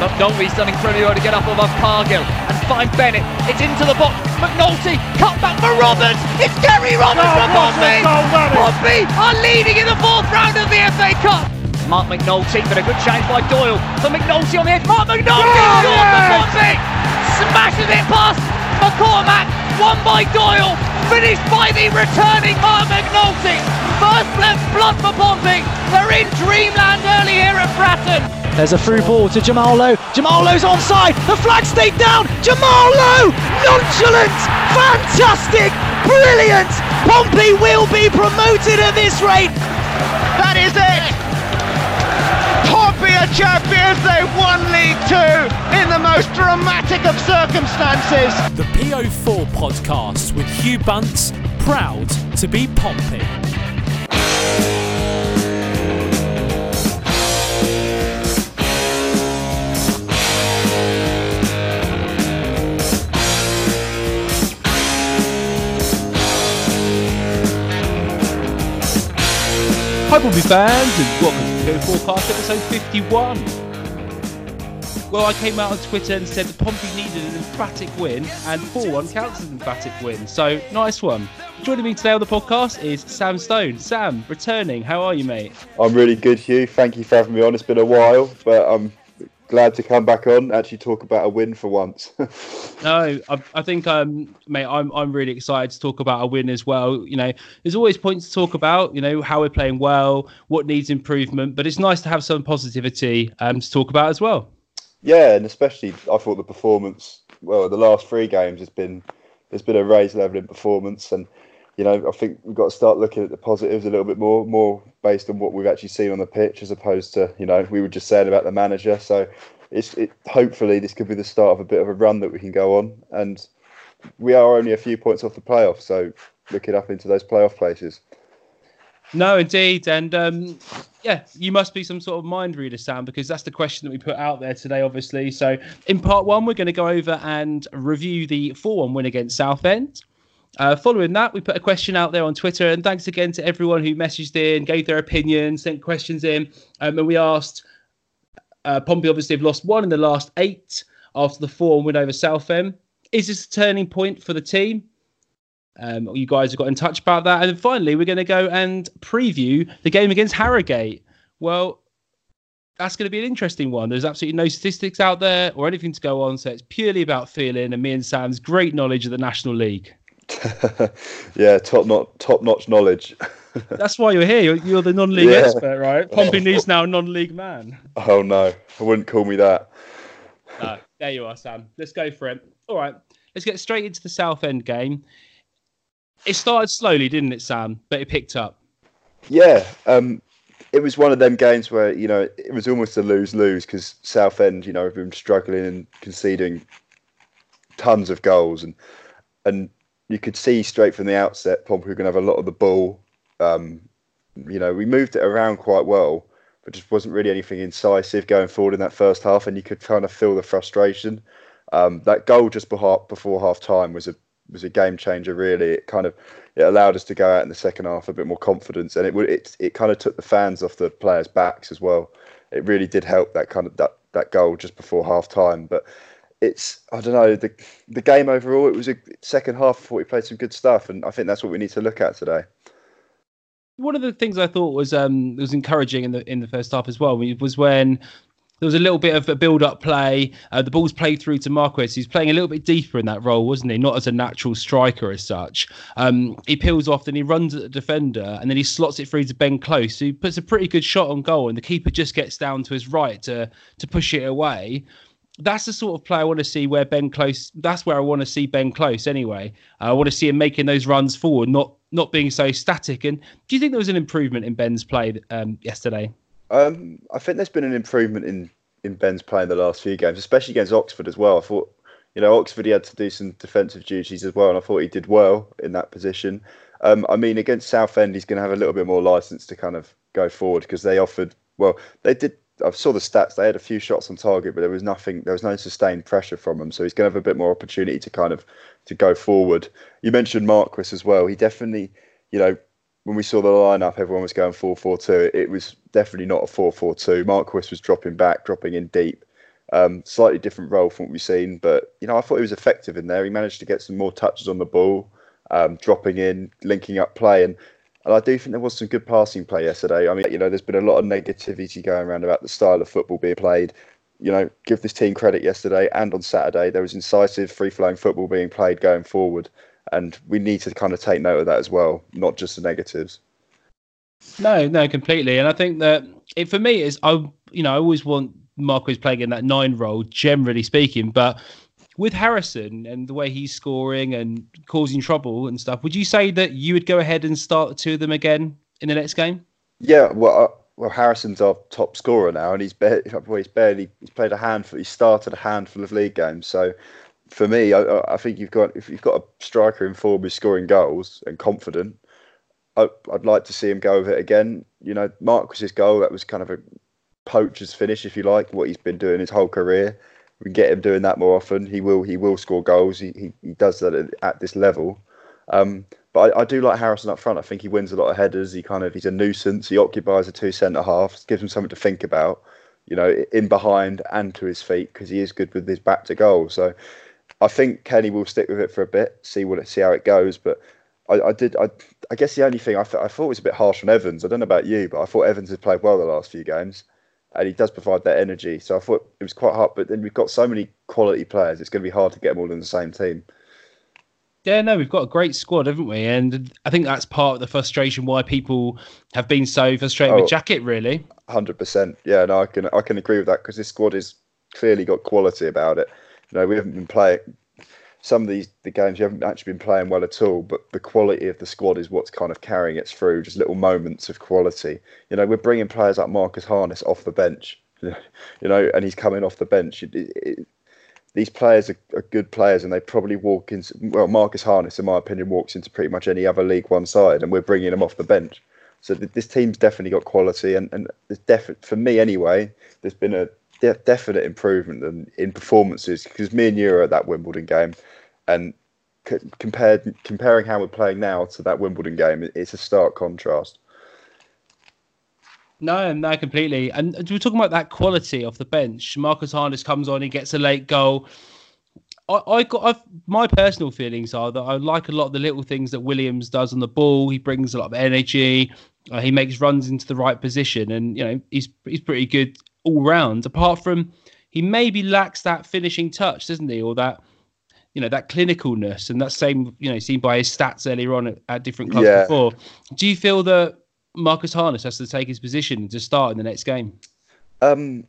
McNulty's done incredibly well to get up above Cargill and find Bennett. It's into the box. McNulty, cut back for Roberts. It's Gary Roberts Oh, for what a Pompey. goal that is. Pompey are leading in the fourth round of the FA Cup. Marc McNulty, but a good chance by Doyle for McNulty on the edge. Marc McNulty Oh, scores yes. for Pompey. Smashes it past McCormack. Won by Doyle. Finished by the returning Marc McNulty. First left blood for Pompey. They're in dreamland early here at Fratton. There's a through ball to Jamal Lowe. Jamal Lowe's onside. The flag stayed down. Jamal Lowe, nonchalant, fantastic, brilliant. Pompey will be promoted at this rate. That is it! Pompey are champions, they won League Two in the most dramatic of circumstances. The PO4 podcast with Hugh Bunce, proud to be Pompey. Hi, Pompey fans, and welcome to the PO4 podcast episode 51. Well, I came out on Twitter and said that Pompey needed an emphatic win, and 4 1 counts as an emphatic win. So, nice one. Joining me today on the podcast is Sam Stone. Sam, returning. How are you, mate? I'm really good, Hugh. Thank you for having me on. It's been a while, but I'm glad to come back on. Actually, talk about a win for once. No, I, I think, um, mate, I'm I'm really excited to talk about a win as well. You know, there's always points to talk about. You know, how we're playing well, what needs improvement, but it's nice to have some positivity um, to talk about as well. yeah, and especially I thought the performance. Well, the last three games has been there's been a raised level in performance, and you know I think we've got to start looking at the positives a little bit more, more based on what we've actually seen on the pitch, as opposed to you know we were just saying about the manager. So it's it, hopefully this could be the start of a bit of a run that we can go on, and we are only a few points off the playoffs, so looking up into those playoff places. No, indeed, and um, yeah, you must be some sort of mind reader, Sam, because that's the question that we put out there today, obviously. So, in part one, we're going to go over and review the four-one win against Southend. Uh, following that, we put a question out there on Twitter, and thanks again to everyone who messaged in, gave their opinions, sent questions in, um, and we asked. Uh, Pompey obviously have lost one in the last eight after the four win over Southend. Is this a turning point for the team? Um, you guys have got in touch about that. And then finally, we're going to go and preview the game against Harrogate. Well, that's going to be an interesting one. There's absolutely no statistics out there or anything to go on. So it's purely about feeling and me and Sam's great knowledge of the National League. yeah, top notch, top notch knowledge. That's why you're here. You're, you're the non league Yeah. expert, right? Pompey News now, non league man. oh no, I wouldn't call me that. No, there you are, Sam. Let's go for it. All right, let's get straight into the Southend game. It started slowly, didn't it, Sam? But it picked up. Yeah, um, it was one of them games where you know it was almost a lose lose because Southend, you know, have been struggling and conceding tons of goals, and and you could see straight from the outset were going to have a lot of the ball. Um, you know, we moved it around quite well, but just wasn't really anything incisive going forward in that first half, and you could kind of feel the frustration. Um, that goal just before before half time was a was a game changer. Really, it kind of it allowed us to go out in the second half a bit more confidence, and it would it it kind of took the fans off the players' backs as well. It really did help that kind of that that goal just before half time, but. It's I don't know the the game overall. It was a second half. Thought we played some good stuff, and I think that's what we need to look at today. one of the things I thought was um was encouraging in the in the first half as well was when there was a little bit of a build-up play. Uh, the ball's played through to Marquis. He's playing a little bit deeper in that role, wasn't he? Not as a natural striker as such. Um, he peels off, then he runs at the defender, and then he slots it through to Ben Close, He puts a pretty good shot on goal, and the keeper just gets down to his right to to push it away. That's the sort of play I want to see where Ben Close. That's where I want to see Ben Close anyway. I want to see him making those runs forward, not not being so static. And do you think there was an improvement in Ben's play um, yesterday? Um, I think there's been an improvement in in Ben's play in the last few games, especially against Oxford as well. I thought, you know, Oxford he had to do some defensive duties as well, and I thought he did well in that position. Um, I mean, against Southend, he's going to have a little bit more license to kind of go forward because they offered. Well, they did. I saw the stats. They had a few shots on target, but there was nothing. There was no sustained pressure from them, so he's going to have a bit more opportunity to kind of to go forward. You mentioned Marquis as well. He definitely, you know, when we saw the lineup, everyone was going 4 4 2. It was definitely not a 4 4 2. Marquis was dropping back, dropping in deep. Um, slightly different role from what we've seen, but you know, I thought he was effective in there. He managed to get some more touches on the ball, um, dropping in, linking up play, and and I do think there was some good passing play yesterday. I mean, you know, there's been a lot of negativity going around about the style of football being played. You know, give this team credit yesterday and on Saturday. There was incisive, free flowing football being played going forward. And we need to kind of take note of that as well, not just the negatives. No, no, completely. And I think that it for me is I you know, I always want Marquis playing in that nine role, generally speaking, but with Harrison and the way he's scoring and causing trouble and stuff, would you say that you would go ahead and start the two of them again in the next game? Yeah, well, uh, well, Harrison's our top scorer now, and he's barely, well, he's barely he's played a handful. He started a handful of league games, so for me, I, I think you've got if you've got a striker in form who's scoring goals and confident, I, would like to see him go with it again. You know, Marquis's goal that was kind of a poacher's finish, if you like, what he's been doing his whole career. We get him doing that more often. He will he will score goals. He he, he does that at, at this level. Um, but I, I, do like Harrison up front. I think he wins a lot of headers. He kind of he's a nuisance. He occupies the two centre halves, gives him something to think about. You know, in behind and to his feet because he is good with his back to goal. So I think Kenny will stick with it for a bit, see what see how it goes. But I, I did. I, I guess the only thing I, th- I thought was a bit harsh on Evans. I don't know about you, but I thought Evans has played well the last few games, and he does provide that energy. So I thought it was quite hard. But then we've got so many quality players; it's going to be hard to get them all in the same team. Yeah, no, we've got a great squad, haven't we? And I think that's part of the frustration why people have been so frustrated oh, with Jackett, really. Hundred percent. Yeah, no, I can I can agree with that because this squad has clearly got quality about it. You know, we haven't been playing some of these the games you haven't actually been playing well at all, but the quality of the squad is what's kind of carrying it through. Just little moments of quality. You know, we're bringing players like Marcus Harness off the bench. You know, and he's coming off the bench. It, it, these players are, are, good players, and they probably walk into. Well, Marcus Harness, in my opinion, walks into pretty much any other League One side, and we're bringing him off the bench. So th- this team's definitely got quality, and and there's definitely for me anyway. There's been a de- definite improvement in, in performances because me and you are at that Wimbledon game, and c- compared comparing how we're playing now to that Wimbledon game, it's a stark contrast. No, no, completely. And we're talking about that quality off the bench. Marcus Harness comes on, he gets a late goal. I, I got I've, my personal feelings are that I like a lot of the little things that Williams does on the ball. He brings a lot of energy. Uh, he makes runs into the right position, and you know he's he's pretty good all round. Apart from he maybe lacks that finishing touch, doesn't he, or that you know that clinicalness, and that same you know seen by his stats earlier on at, at different clubs yeah. before. Do you feel that Marcus Harness has to take his position to start in the next game? Um,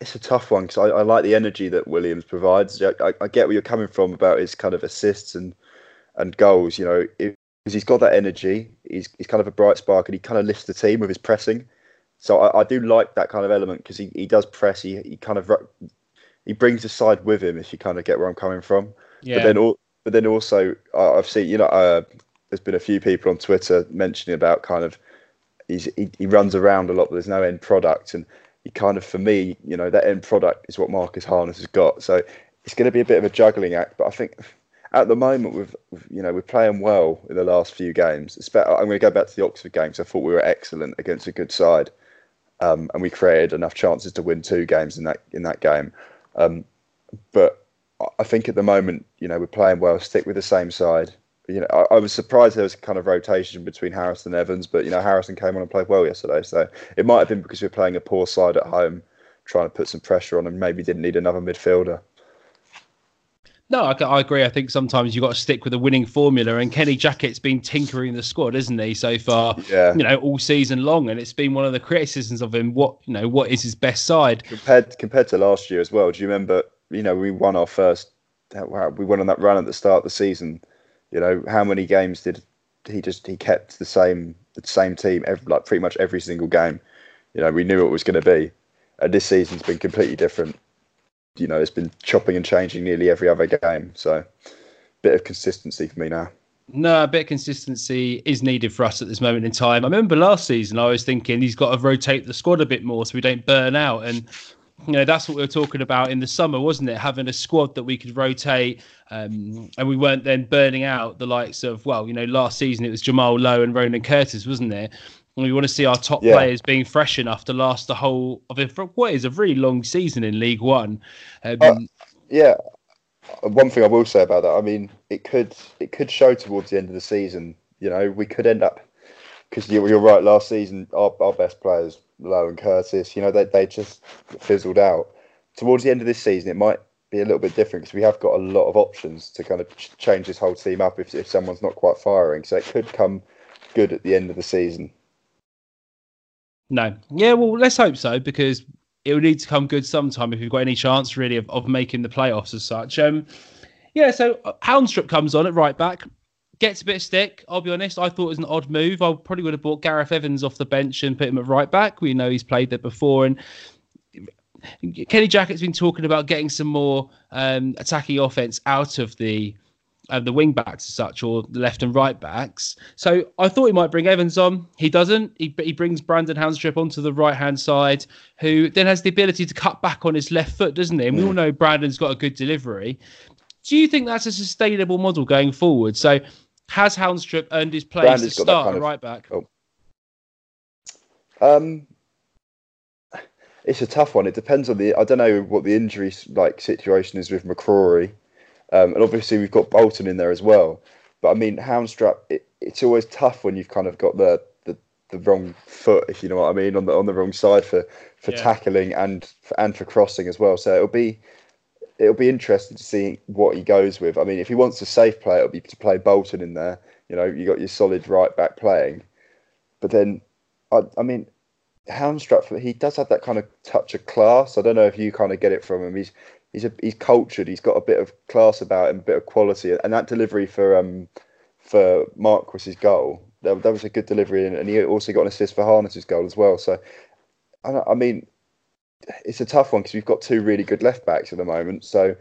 it's a tough one because I, I, like the energy that Williams provides. I, I, I, get where you're coming from about his kind of assists and and goals. You know, because he's got that energy. He's he's kind of a bright spark, and he kind of lifts the team with his pressing. So I, I do like that kind of element because he, he does press. He, he kind of he brings the side with him. If you kind of get where I'm coming from. Yeah. But then all, but then also I've seen you know uh, there's been a few people on Twitter mentioning about kind of he's he, he runs around a lot, but there's no end product, and he kind of for me you know that end product is what Marcus Harness has got. So it's going to be a bit of a juggling act, but I think at the moment we've, you know we're playing well in the last few games. I'm going to go back to the Oxford game games. I thought we were excellent against a good side um, and we created enough chances to win two games in that in that game. Um, but I think at the moment, you know, we're playing well. Stick with the same side. You know, I, I was surprised there was kind of rotation between Harrison and Evans, but you know, Harrison came on and played well yesterday. So it might have been because we are playing a poor side at home, trying to put some pressure on, and maybe didn't need another midfielder. No, I, I, agree. I think sometimes you've got to stick with a winning formula, and Kenny Jackett's been tinkering the squad, isn't he, so far? Yeah. You know, all season long, and it's been one of the criticisms of him. What you know, what is his best side compared compared to last year as well? Do you remember? You know, we won our first. Wow, We went on that run at the start of the season. You know, how many games did he just he kept the same the same team every, like pretty much every single game. You know, we knew it was going to be. And this season's been completely different you know, it's been chopping and changing nearly every other game. So, bit of consistency for me now. No, a bit of consistency is needed for us at this moment in time. I remember last season, I was thinking he's got to rotate the squad a bit more so we don't burn out. And, you know, that's what we were talking about in the summer, wasn't it? Having a squad that we could rotate um, and we weren't then burning out the likes of, well, you know, last season it was Jamal Lowe and Ronan Curtis, wasn't it? We want to see our top Yeah. players being fresh enough to last the whole of it what is a really long season in League One. Um, Uh, Yeah. One thing I will say about that, I mean, it could it could show towards the end of the season. You know, we could end up because you, you're right. Last season, our, our best players, Lowe and Curtis, you know, they they just fizzled out. Towards the end of this season, it might be a little bit different because we have got a lot of options to kind of ch- change this whole team up if if someone's not quite firing. So it could come good at the end of the season. No. Yeah, well, let's hope so because it will need to come good sometime if we've got any chance really of, of making the playoffs as such. Um, yeah, so uh, Haunstrup comes on at right back, gets a bit of stick. I'll be honest, I thought it was an odd move. I probably would have bought Gareth Evans off the bench and put him at right back. We know he's played there before, and Kenny Jackett's been talking about getting some more um, attacking offense out of the uh, the wing backs as such, or the left and right backs. So I thought he might bring Evans on. He doesn't. He, he brings Brandon Haunstrup onto the right hand side, who then has the ability to cut back on his left foot, doesn't he? And we all know Brandon's got a good delivery. Do you think that's a sustainable model going forward? So has Haunstrup earned his place Brandon's to start kind of- right back? Oh. Um, it's a tough one. It depends on the. I don't know what the injury like situation is with McCrory, um, and obviously we've got Bolton in there as well. But I mean, Haunstrup. It, it's always tough when you've kind of got the, the the wrong foot, if you know what I mean, on the on the wrong side for for Yeah. tackling and and for crossing as well. So it'll be it'll be interesting to see what he goes with. I mean, if he wants a safe play, it'll be to play Bolton in there. You know, you got your solid right back playing, but then, I, I mean, Haunstrup he does have that kind of touch of class. I don't know if you kind of get it from him. He's he's a, he's cultured. He's got a bit of class about him, a bit of quality, and that delivery for um for Marquis's goal. That, that was a good delivery, and, he also got an assist for Harness's goal as well. So, I, I mean, it's a tough one because we've got two really good left backs at the moment. So,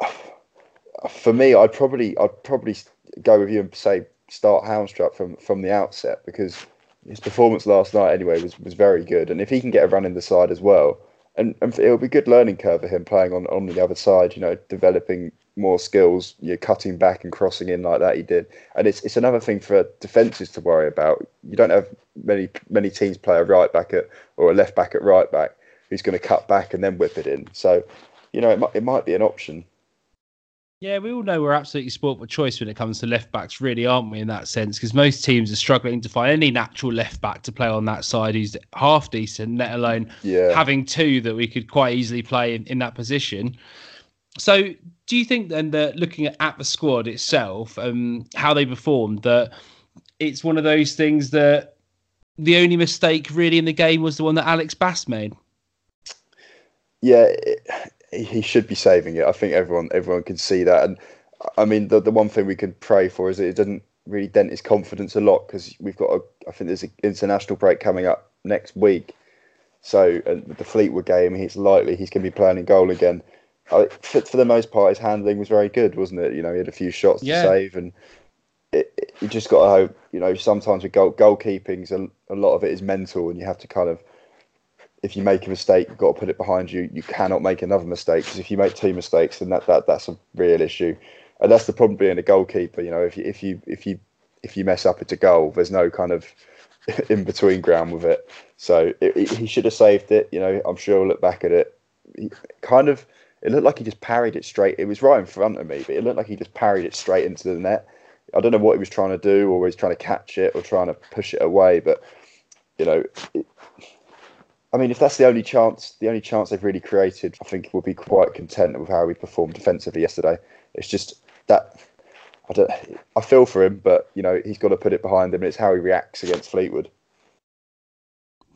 for me, I'd probably I'd probably go with you and say start Haunstrup from from the outset because his performance last night anyway was, was very good, and if he can get a run in the side as well, and, and it'll be a good learning curve for him playing on on the other side. You know, developing more skills, you know, cutting back and crossing in like that he did, and it's it's another thing for defenses to worry about. You don't have many many teams play a right back at or a left back at right back who's going to cut back and then whip it in. So, you know, it might it might be an option. Yeah, we all know we're absolutely sport for choice when it comes to left backs, really, aren't we, in that sense? Because most teams are struggling to find any natural left back to play on that side who's half decent, let alone Yeah. having two that we could quite easily play in, in that position. So, do you think then that looking at, at the squad itself, um, how they performed, that it's one of those things that the only mistake really in the game was the one that Alex Bass made? yeah, it, he should be saving it. I think everyone everyone can see that. And I mean, the the one thing we can pray for is that it doesn't really dent his confidence a lot because we've got a. I think there's an international break coming up next week. So the Fleetwood game, he's likely he's going to be playing in goal again. I, for, for the most part, his handling was very good, wasn't it? You know, he had a few shots Yeah. to save, and it, it, you just got to hope. You know, sometimes with goal goalkeeping's a, a lot of it is mental, and you have to kind of if you make a mistake, you've got to put it behind you. You cannot make another mistake because if you make two mistakes, then that, that that's a real issue, and that's the problem being a goalkeeper. You know, if you if you if you if you mess up, it's a goal. There's no kind of in between ground with it. So it, it- he should have saved it. You know, I'm sure he'll look back at it. He kind of it looked like he just parried it straight. It was right in front of me, but it looked like he just parried it straight into the net. I don't know what he was trying to do, or he's trying to catch it, or trying to push it away. But you know, it, I mean, if that's the only chance, the only chance they've really created, I think we'll be quite content with how we performed defensively yesterday. It's just that I don't. I feel for him, but you know, he's got to put it behind him. It's how he reacts against Fleetwood.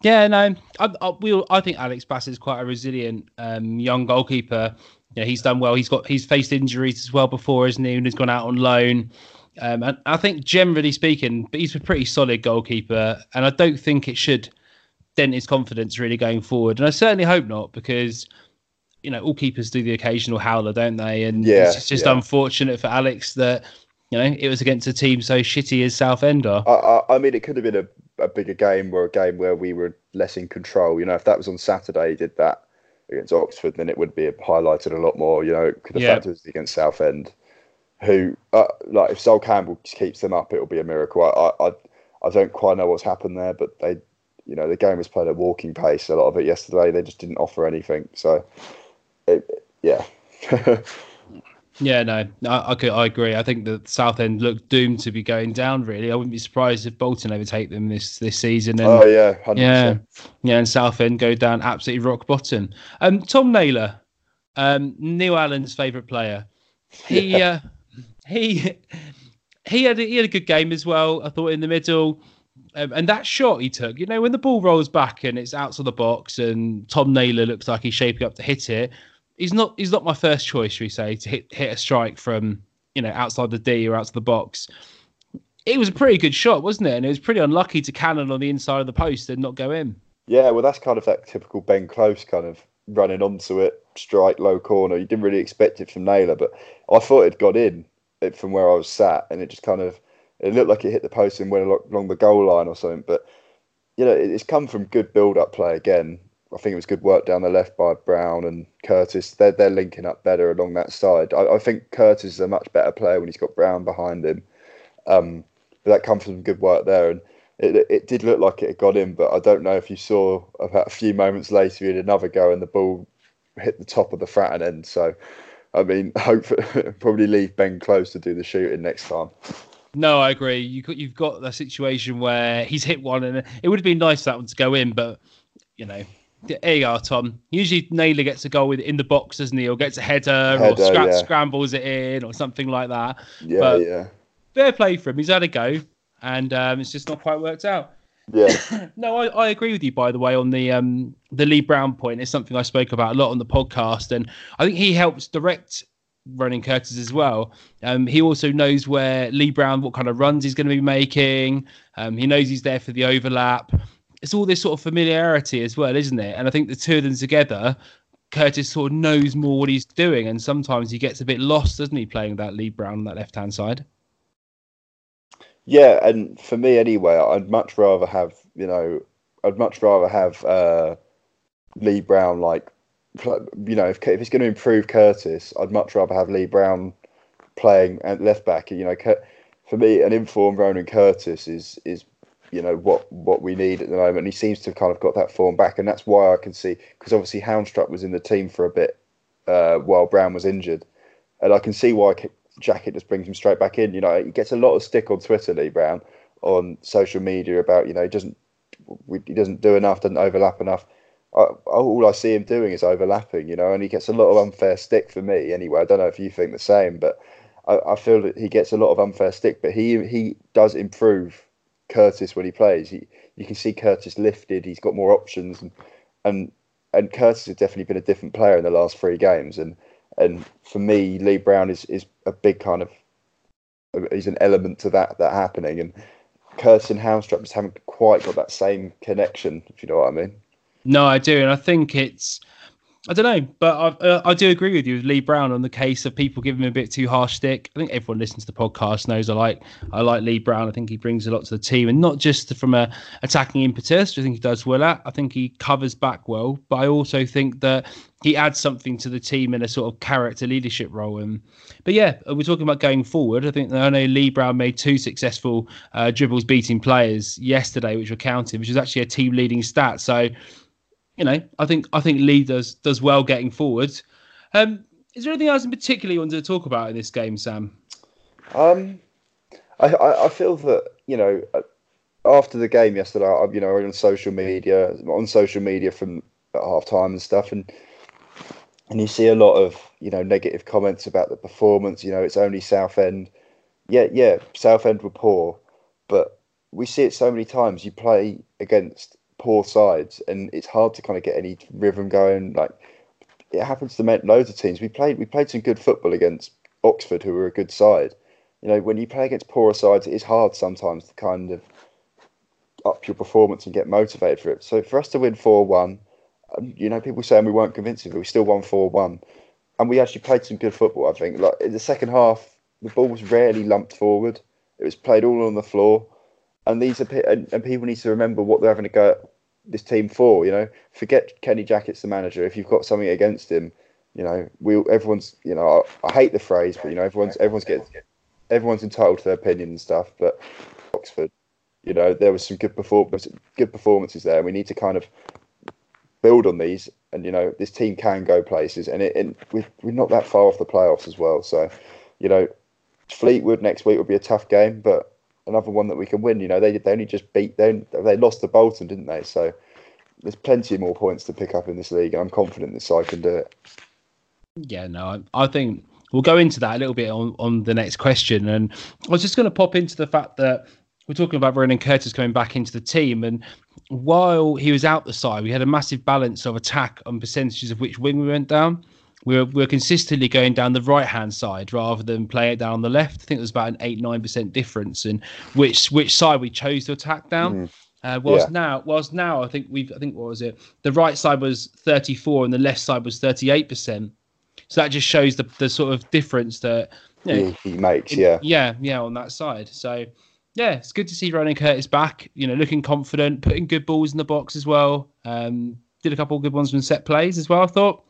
Yeah, no, I, I, we, I think Alex Bass is quite a resilient um, young goalkeeper. Know, he's done well. He's got he's faced injuries as well before, isn't he? And he's gone out on loan. Um, and I think generally speaking, he's a pretty solid goalkeeper, and I don't think it should dent his confidence really going forward. And I certainly hope not, because you know all keepers do the occasional howler, don't they? And Yeah, it's just yeah. unfortunate for Alex that you know it was against a team so shitty as Southend are. I, I, I mean, it could have been a, a bigger game or a game where we were less in control. You know, if that was on Saturday, he did that against Oxford, then it would be highlighted a lot more. You know, have Yeah. fact it was against Southend, who, uh, like, if Sol Campbell just keeps them up, it'll be a miracle. I, I, I don't quite know what's happened there, but they, you know, the game was played at walking pace. A lot of it yesterday, they just didn't offer anything. So, it, yeah. Yeah, no, I, I, I agree. I think the Southend look doomed to be going down. Really, I wouldn't be surprised if Bolton overtake them this this season. And, oh yeah, 100%. yeah, yeah, and Southend go down absolutely rock bottom. Um, Tom Naylor, um, Neil Allen's favourite player. He uh, he he had a, he had a good game as well. I thought in the middle. Um, and that shot he took, you know, when the ball rolls back and it's out of the box, and Tom Naylor looks like he's shaping up to hit it he's not he's not my first choice, we say, to hit hit a strike from you know outside the D or out the box. It was a pretty good shot, wasn't it? And it was pretty unlucky to cannon on the inside of the post and not go in. Yeah, well, that's kind of that typical Ben Close kind of running onto it, strike low corner. You didn't really expect it from Naylor, but I thought it got in from where I was sat, and it just kind of it looked like it hit the post and went along the goal line or something. But you know, it's come from good build-up play again. I think it was good work down the left by Brown and Curtis. They're they're linking up better along that side. I, I think Curtis is a much better player when he's got Brown behind him. Um, but that comes from good work there, and it it did look like it had got in. But I don't know if you saw about a few moments later he had another go and the ball hit the top of the Fratton end. So, I mean, hopefully, probably leave Ben Close to do the shooting next time. No, I agree. You you've got the situation where he's hit one, and it would have been nice for that one to go in, but you know there you are, Tom. Usually Naylor gets a goal with in the box, doesn't he? Or gets a header, header or scra- yeah. scrambles it in or something like that. Yeah, but yeah. Fair play for him. He's had a go, and um, it's just not quite worked out. Yeah. no, I, I agree with you. By the way, on the um, the Lee Brown point, it's something I spoke about a lot on the podcast, and I think he helps direct Ronan Curtis as well. Um, he also knows where Lee Brown, what kind of runs he's going to be making. Um, he knows he's there for the overlap it's all this sort of familiarity as well, isn't it? And I think the two of them together, Curtis sort of knows more what he's doing, and sometimes he gets a bit lost, doesn't he, playing that Lee Brown on that left hand side? Yeah, and for me anyway, I'd much rather have you know, I'd much rather have uh, Lee Brown like you know, if, if it's going to improve Curtis, I'd much rather have Lee Brown playing at left back. You know, for me, an informed Ronan Curtis is is you know what what we need at the moment. He seems to have kind of got that form back, and that's why I can see because obviously Haunstrup was in the team for a bit uh, while Brown was injured, and I can see why Jackett just brings him straight back in. You know, he gets a lot of stick on Twitter, Lee Brown, on social media about you know he doesn't he doesn't do enough, doesn't overlap enough. I, all I see him doing is overlapping, you know, and he gets a lot of unfair stick for me anyway. I don't know if you think the same, but I, I feel that he gets a lot of unfair stick, but he he does improve Curtis when he plays. He, you can see Curtis lifted. He's got more options, and and and Curtis has definitely been a different player in the last three games. And and for me, Lee Brown is is a big kind of he's an element to that that happening. And Curtis and Haunstrup just haven't quite got that same connection. If you know what I mean. No, I do, and I think it's I don't know, but I, uh, I do agree with you with Lee Brown on the case of people giving him a bit too harsh stick. I think everyone listens to the podcast knows I like I like Lee Brown. I think he brings a lot to the team, and not just from a attacking impetus, which I think he does well at. I think he covers back well, but I also think that he adds something to the team in a sort of character leadership role. And but yeah, we're talking about going forward. I think I know Lee Brown made two successful uh, dribbles beating players yesterday, which were counted, which was actually a team leading stat. So you know, I think I think Lee does does well getting forward. Um, is there anything else in particular you wanted to talk about in this game, Sam? Um, I, I, I feel that you know uh, after the game yesterday, I, you know, on social media, on social media from half time and stuff, and and you see a lot of you know negative comments about the performance. You know, it's only Southend. Yeah, yeah, Southend were poor, but we see it so many times. You play against poor sides, and it's hard to kind of get any rhythm going. Like it happens to loads of teams. We played we played some good football against Oxford, who were a good side. You know, when you play against poorer sides, it is hard sometimes to kind of up your performance and get motivated for it. So for us to win four one, um, you know, people saying we weren't convincing, but we still won four one, and we actually played some good football. I think. Like in the second half, the ball was rarely lumped forward. It was played all on the floor and these are and, and people need to remember what they're having to go this team for. You know, forget Kenny Jackett's the manager. If you've got something against him, you know, we everyone's you know I, I hate the phrase, but you know everyone's everyone's getting everyone's entitled to their opinion and stuff. But Oxford, You know, there was some good performance, good performances there, and we need to kind of build on these. And you know, this team can go places, and it, and we're, we're not that far off the playoffs as well. So, you know, Fleetwood next week will be a tough game, but another one that we can win. You know, they they only just beat they they lost to Bolton, didn't they? So there's plenty more points to pick up in this league, and I'm confident this side can do it. Yeah, no, I, think we'll go into that a little bit on, on the next question. And I was just going to pop into the fact that we're talking about Ronan Curtis coming back into the team. And while he was out the side, we had a massive balance of attack on percentages of which wing we went down. We were, we were consistently going down the right hand side rather than play it down the left. I think it was about an eight nine percent difference in which which side we chose to attack down. Mm. Uh, whilst yeah. now, whilst now, I think we've, I think what was it? The right side was 34 and the left side was 38 percent. So that just shows the the sort of difference that you know, he, he, makes. yeah, yeah, yeah, on that side. So yeah, it's good to see Ronan Curtis back. You know, looking confident, putting good balls in the box as well. Um, did a couple of good ones from set plays as well. I thought.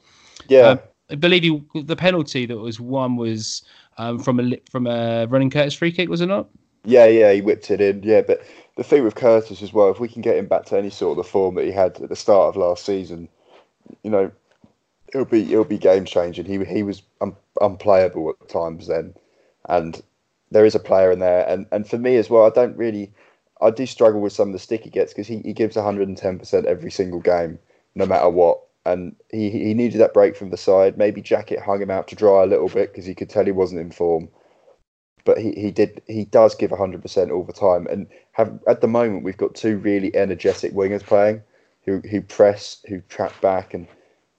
Yeah. Um, I believe he, the penalty that was one was um, from a from a Ronan Curtis free kick, was it not? Yeah, yeah, he whipped it in. Yeah, but the thing with Curtis as well, if we can get him back to any sort of the form that he had at the start of last season, you know, it'll be it'll be game changing. He he was un, unplayable at times then, and there is a player in there. And and for me as well, I don't really, I do struggle with some of the stick he gets because he, he gives 110 percent every single game, no matter what. And he he needed that break from the side. Maybe Jackett hung him out to dry a little bit because he could tell he wasn't in form. But he, he did he does give 100 percent all the time. And have at the moment we've got two really energetic wingers playing, who who press, who trap back, and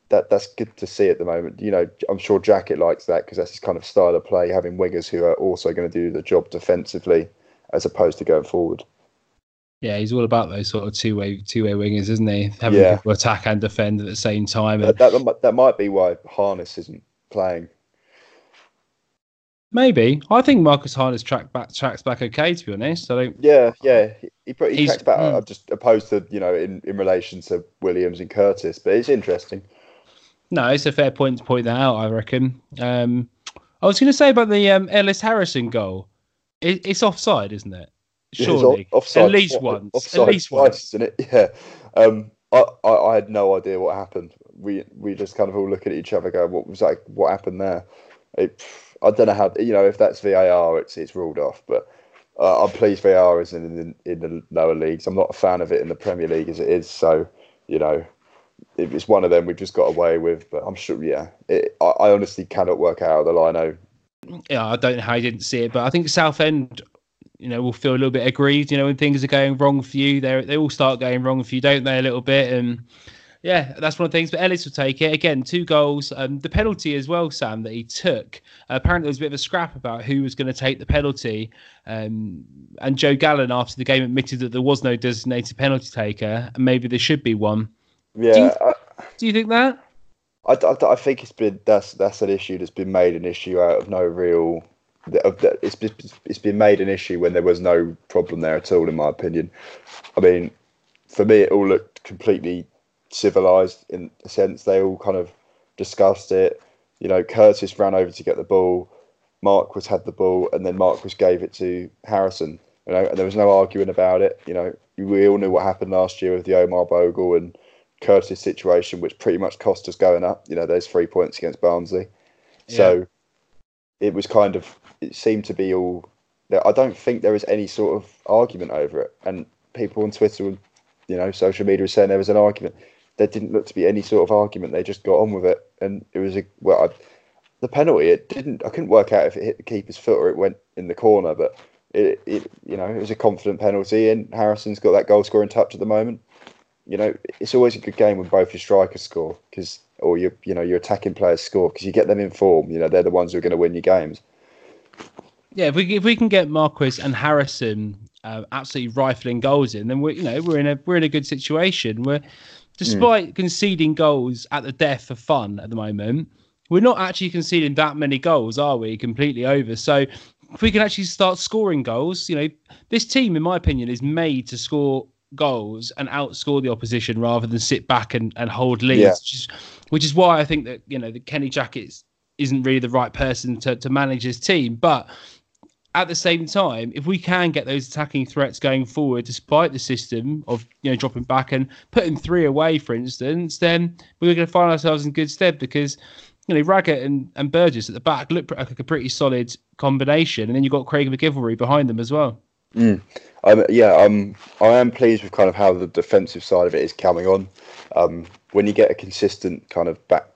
that that's good to see at the moment. You know, I'm sure Jackett likes that because that's his kind of style of play, having wingers who are also going to do the job defensively as opposed to going forward. Yeah, he's all about those sort of two way two way wingers, isn't he? Having yeah. people attack and defend at the same time. That, that, that might be why Harness isn't playing. Maybe I think Marcus Harness track back tracks back okay. To be honest, I don't. Yeah, yeah, he he, he tracks back. Mm. just opposed to you know in in relation to Williams and Curtis, but it's interesting. No, it's a fair point to point that out. I reckon. Um, I was going to say about the um, Ellis Harrison goal. It, it's offside, isn't it? Surely, off, offside, at least once. Offside at least once, isn't it? Yeah. Um, I, I, I had no idea what happened. We we just kind of all look at each other, go, "What was like? What happened there?" It, I don't know how you know if that's VAR, it's it's ruled off. But uh, I'm pleased VAR is in, in in the lower leagues. I'm not a fan of it in the Premier League as it is. So you know, it's one of them we've just got away with. But I'm sure, yeah, it, I, I, honestly cannot work out the lino. Yeah, I don't know how you didn't see it, but I think Southend, you know, will feel a little bit aggrieved. You know, when things are going wrong for you, they they all start going wrong for you, don't they? A little bit, and yeah, that's one of the things. But Ellis will take it again. Two goals. Um, the penalty as well, Sam, that he took. Uh, apparently, there was a bit of a scrap about who was going to take the penalty. Um, and Joe Gallen, after the game, admitted that there was no designated penalty taker, and maybe there should be one. Yeah. Do you, I, do you think that? I, I, I, think it's been that's that's an issue that's been made an issue out of no real. It's been, it's been made an issue when there was no problem there at all, in my opinion. I mean, for me, it all looked completely civilized in a sense. They all kind of discussed it. You know, Curtis ran over to get the ball. Marquis had the ball, and then Marquis gave it to Harrison. You know, and there was no arguing about it. You know, we all knew what happened last year with the Omar Bogle and Curtis situation, which pretty much cost us going up. You know, those three points against Barnsley. Yeah. So it was kind of, it seemed to be all. That I don't think there was any sort of argument over it. And people on Twitter, you know, social media were saying there was an argument. There didn't look to be any sort of argument. They just got on with it, and it was a well. I, the penalty, it didn't. I couldn't work out if it hit the keeper's foot or it went in the corner, but it, it you know, it was a confident penalty, and Harrison's got that goal scoring touch at the moment you know, it's always a good game when both your strikers score because, or your, you know, your attacking players score because you get them in form. You know, they're the ones who are going to win your games. Yeah, if we if we can get Marquis and Harrison uh, absolutely rifling goals in, then we're you know we're in a we're in a good situation. We're despite mm. conceding goals at the death for fun at the moment, we're not actually conceding that many goals, are we? Completely over. So if we can actually start scoring goals, you know, this team, in my opinion, is made to score goals and outscore the opposition rather than sit back and, and hold leads, yeah. which, is, which is why I think that you know the Kenny Jackett isn't really the right person to, to manage his team. But at the same time, if we can get those attacking threats going forward, despite the system of you know dropping back and putting three away, for instance, then we're going to find ourselves in good stead because you know Raggett and, and Burgess at the back look like a pretty solid combination, and then you've got Craig MacGillivray behind them as well. Mm. Um, yeah, um, I am pleased with kind of how the defensive side of it is coming on. Um, when you get a consistent kind of back,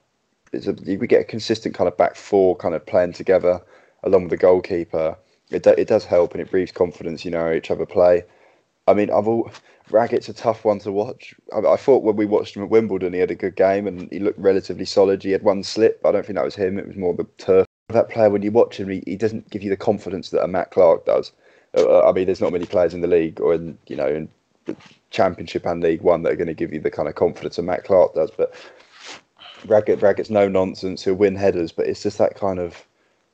it's a, we get a consistent kind of back four kind of playing together along with the goalkeeper it, do, it does help and it breeds confidence, you know, each other play. I mean, I've all Raggett's a tough one to watch. I, I, thought when we watched him at Wimbledon, he had a good game and he looked relatively solid. He had one slip. I don't think that was him. It was more the turf. That player, when you watch him, he, he doesn't give you the confidence that a Matt Clarke does. Uh, uh I mean, there's not many players in the league or in you know in Championship and League One that are going to give you the kind of confidence that Matt Clarke does. But Raggett, Raggett's no nonsense. He'll win headers, but it's just that kind of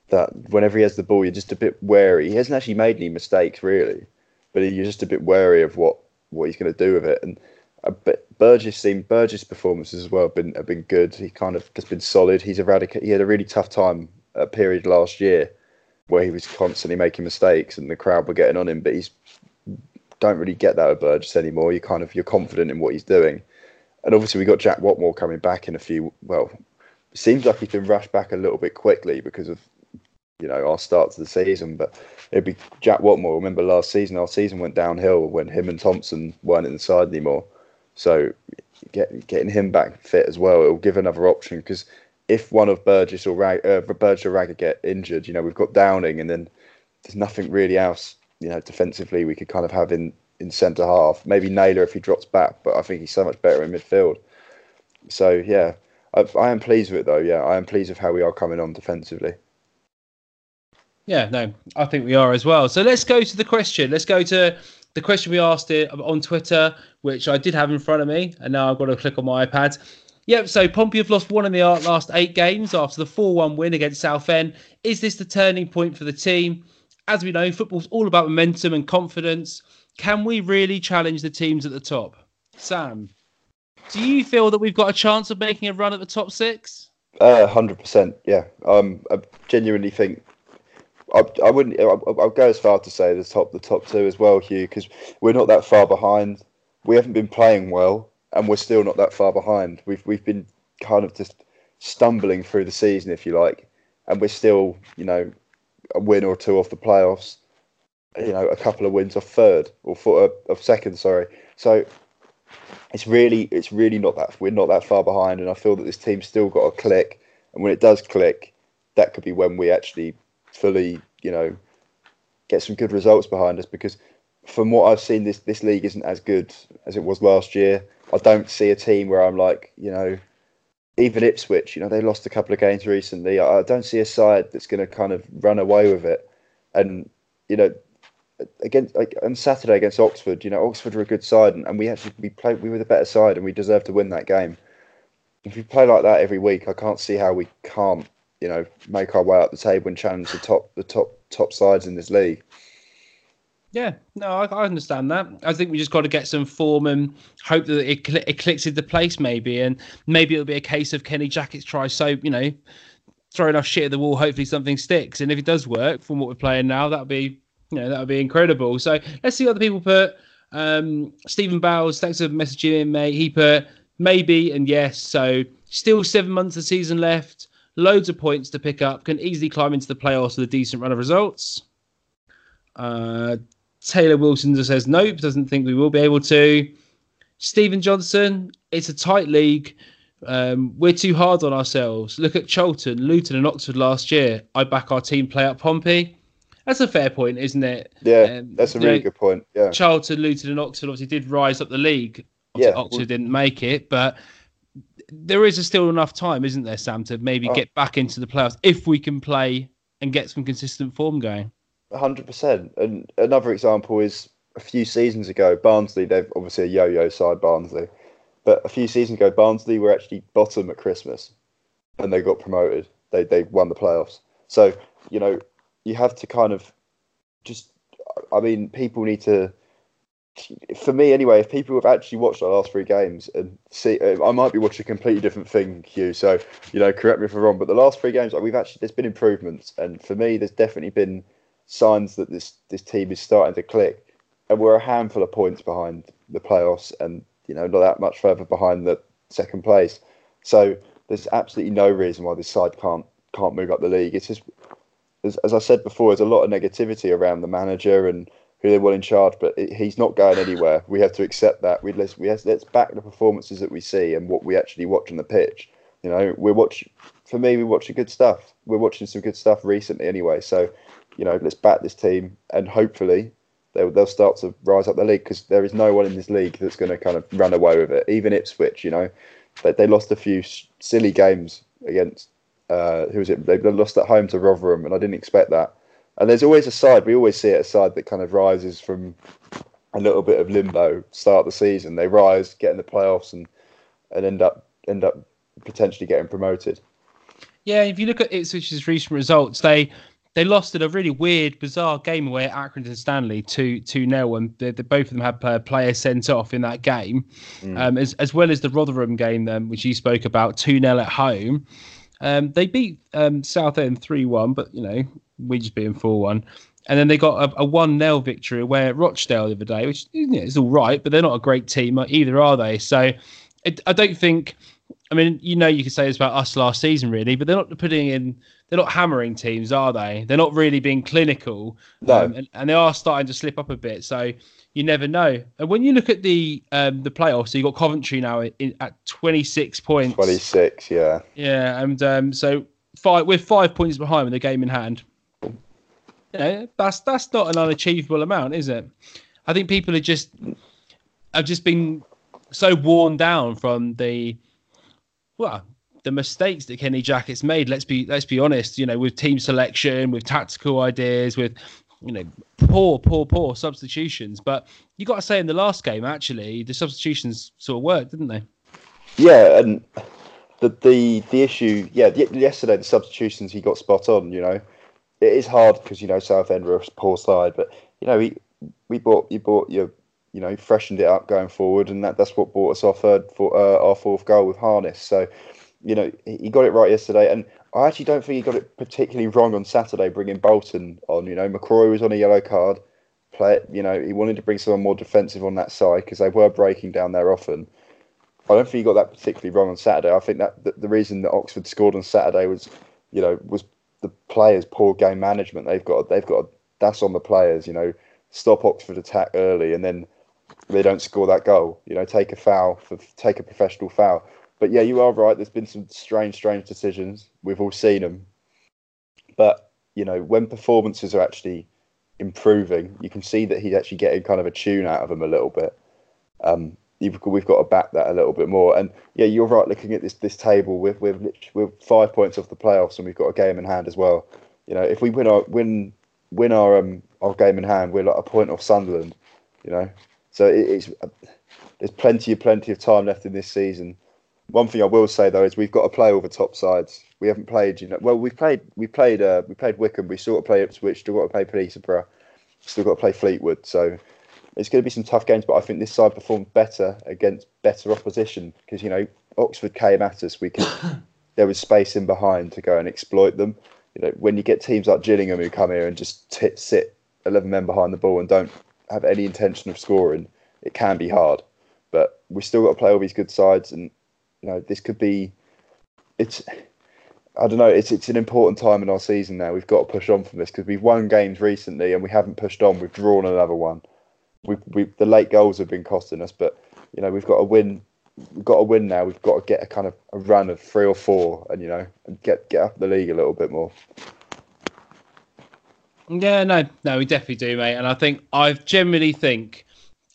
that whenever he has the ball, you're just a bit wary. He hasn't actually made any mistakes really, but you're just a bit wary of what what he's going to do with it. And uh, but Burgess seemed Burgess' performances as well have been have been good. He kind of just been solid. He's eradicated. He had a really tough time a period last year where he was constantly making mistakes and the crowd were getting on him. But he's don't really get that with Burgess anymore. You kind of you're confident in what he's doing. And obviously we got Jack Whatmough coming back in a few. Well, seems like he's been rushed back a little bit quickly because of you know our start to the season. But it'd be Jack Whatmough. Remember last season, our season went downhill when him and Thompson weren't inside anymore. So get, getting him back fit as well, it'll give another option because if one of Burgess or Rag, uh, Burgess or Ragger get injured, you know we've got Downing, and then there's nothing really else. You know, defensively we could kind of have in in centre half. Maybe Naylor if he drops back, but I think he's so much better in midfield. So yeah, I, I am pleased with it though. Yeah, I am pleased with how we are coming on defensively. Yeah, no, I think we are as well. So let's go to the question. Let's go to the question we asked it on Twitter, which I did have in front of me, and now I've got to click on my iPad. Yep, so Pompey have lost one in the last eight games after the 4 1 win against Southend. Is this the turning point for the team? As we know, football's all about momentum and confidence. Can we really challenge the teams at the top? Sam, do you feel that we've got a chance of making a run at the top six? Uh, 100%, yeah. Um, I genuinely think I, I wouldn't. I, I'll go as far to say the top, the top two as well, Hugh, because we're not that far behind. We haven't been playing well, and we're still not that far behind. We've we've been kind of just stumbling through the season, if you like, and we're still, you know, a win or two off the playoffs. You know, a couple of wins off third or four, uh, of second. Sorry. So it's really, it's really not that we're not that far behind, and I feel that this team's still got a click. And when it does click, that could be when we actually fully, you know, get some good results behind us because from what I've seen, this this league isn't as good as it was last year. I don't see a team where I'm like, you know, even Ipswich, you know, they lost a couple of games recently. I don't see a side that's going to kind of run away with it. And you know, against like on Saturday against Oxford, you know, Oxford are a good side, and, and we actually we played we were the better side, and we deserved to win that game. If we play like that every week, I can't see how we can't you know make our way up the table and challenge the top the top top sides in this league. Yeah, no, I, I, understand that. I think we just got to get some form and hope that it, cl- it clicks into place, maybe, and maybe it'll be a case of Kenny Jackett's try so you know throw enough shit at the wall. Hopefully, something sticks, and if it does work from what we're playing now, that'll be know that would be incredible. So let's see what the people put. Um, Stephen Bowles, thanks for messaging in, mate. He put maybe and yes. So still seven months of season left loads of points to pick up, can easily climb into the playoffs with a decent run of results. Uh, Taylor Wilson just says nope, doesn't think we will be able to. Stephen Johnson, it's a tight league. Um, we're too hard on ourselves. Look at Charlton, Luton, and Oxford last year. I back our team play up Pompey. That's a fair point, isn't it? Yeah, um, that's a really know, good point. Yeah, Charlton, Luton, and Oxford obviously did rise up the league. Obviously, yeah, Oxford well, didn't make it, but there is still enough time, isn't there, Sam, to maybe oh. get back into the playoffs if we can play and get some consistent form going. hundred percent. And another example is a few seasons ago, Barnsley. They've obviously a yo-yo side, Barnsley, but a few seasons ago, Barnsley were actually bottom at Christmas, and they got promoted. They they won the playoffs. So you know you have to kind of just. I mean, people need to for me anyway, if people have actually watched our last three games and see, uh, I might be watching a completely different thing, Hugh. So you know, correct me if I'm wrong, but the last three games, like we've actually there's been improvements, and for me, there's definitely been signs that this this team is starting to click. And we're a handful of points behind the playoffs, and you know not that much further behind the second place. So there's absolutely no reason why this side can't can't move up the league. It's just as, as I said before, there's a lot of negativity around the manager and who they want in charge, but it, he's not going anywhere. We have to accept that. We let's we have, let's back the performances that we see and what we actually watch on the pitch. You know, we're watching. For me, we're watching good stuff. We're watching some good stuff recently, anyway. So, you know, let's back this team and hopefully they'll they'll start to rise up the league because there is no one in this league that's going to kind of run away with it. Even Ipswich, you know, they, they lost a few silly games against uh, who was it? They lost at home to Rotherham, and I didn't expect that. And there's always a side. We always see it a side that kind of rises from a little bit of limbo. Start the season, they rise, get in the playoffs, and and end up end up potentially getting promoted. Yeah, if you look at Ipswich's recent results, they they lost in a really weird, bizarre game away at Accrington Stanley two two 0 and they, they, both of them had players sent off in that game, mm. um, as as well as the Rotherham game, um, which you spoke about, two 0 at home. Um, they beat um, Southend 3 1, but, you know, we just beat them 4 1. And then they got a, 1 0 victory away at Rochdale the other day, which you know, is all right, but they're not a great team either, are they? So it, I don't think. I mean, you know, you could say this about us last season, really, but they're not putting in, they're not hammering teams, are they? They're not really being clinical. No. Um, and, and, they are starting to slip up a bit. So you never know. And when you look at the um, the playoffs, so you got Coventry now in, at 26 points. 26, yeah. Yeah, and um, so five with five points behind with the game in hand. Yeah, that's that's not an unachievable amount, is it? I think people are just have just been so worn down from the well the mistakes that Kenny Jackett's made. Let's be let's be honest. You know, with team selection, with tactical ideas, with you know, poor, poor, poor substitutions. But you got to say, in the last game, actually, the substitutions sort of worked, didn't they? Yeah, and the the the issue, yeah, yesterday the substitutions he got spot on. You know, it is hard because you know Southend were a poor side, but you know we we bought you bought your you know freshened it up going forward, and that that's what brought us our third for uh, our fourth goal with Harness. So you know he got it right yesterday, and I actually don't think he got it particularly wrong on Saturday, bringing Bolton on. You know, McCrorie was on a yellow card. Play, you know, he wanted to bring someone more defensive on that side because they were breaking down there often. I don't think he got that particularly wrong on Saturday. I think that the, the reason that Oxford scored on Saturday was, you know, was the players' poor game management. They've got, they've got, that's on the players. You know, stop Oxford attack early and then they don't score that goal. You know, take a foul for take a professional foul. But yeah, you are right. There's been some strange, strange decisions. We've all seen them. But you know, when performances are actually improving, you can see that he's actually getting kind of a tune out of them a little bit. Um, we've got to back that a little bit more. And yeah, you're right. Looking at this this table, we're we're, we're five points off the playoffs, and we've got a game in hand as well. You know, if we win our win win our um our game in hand, we're like a point off Sunderland. You know, so it, it's there's plenty of plenty of time left in this season one thing I will say though is we've got to play all the top sides. We haven't played, you know. Well, we've played, we played, uh, we played Wycombe. We sort of play Ipswich. Still got to play Peterborough. Still got to play Fleetwood. So it's going to be some tough games. But I think this side performed better against better opposition because you know Oxford came at us. We could, there was space in behind to go and exploit them. You know, when you get teams like Gillingham who come here and just t- sit eleven men behind the ball and don't have any intention of scoring, it can be hard. But we still got to play all these good sides and you know, this could be. It's. I don't know. It's it's an important time in our season now. We've got to push on from this because we've won games recently and we haven't pushed on. We've drawn another one. We've we the late goals have been costing us, but you know we've got to win. We've got to win now. We've got to get a kind of a run of three or four, and you know, and get get up the league a little bit more. Yeah, no, no, we definitely do, mate. And I think I generally think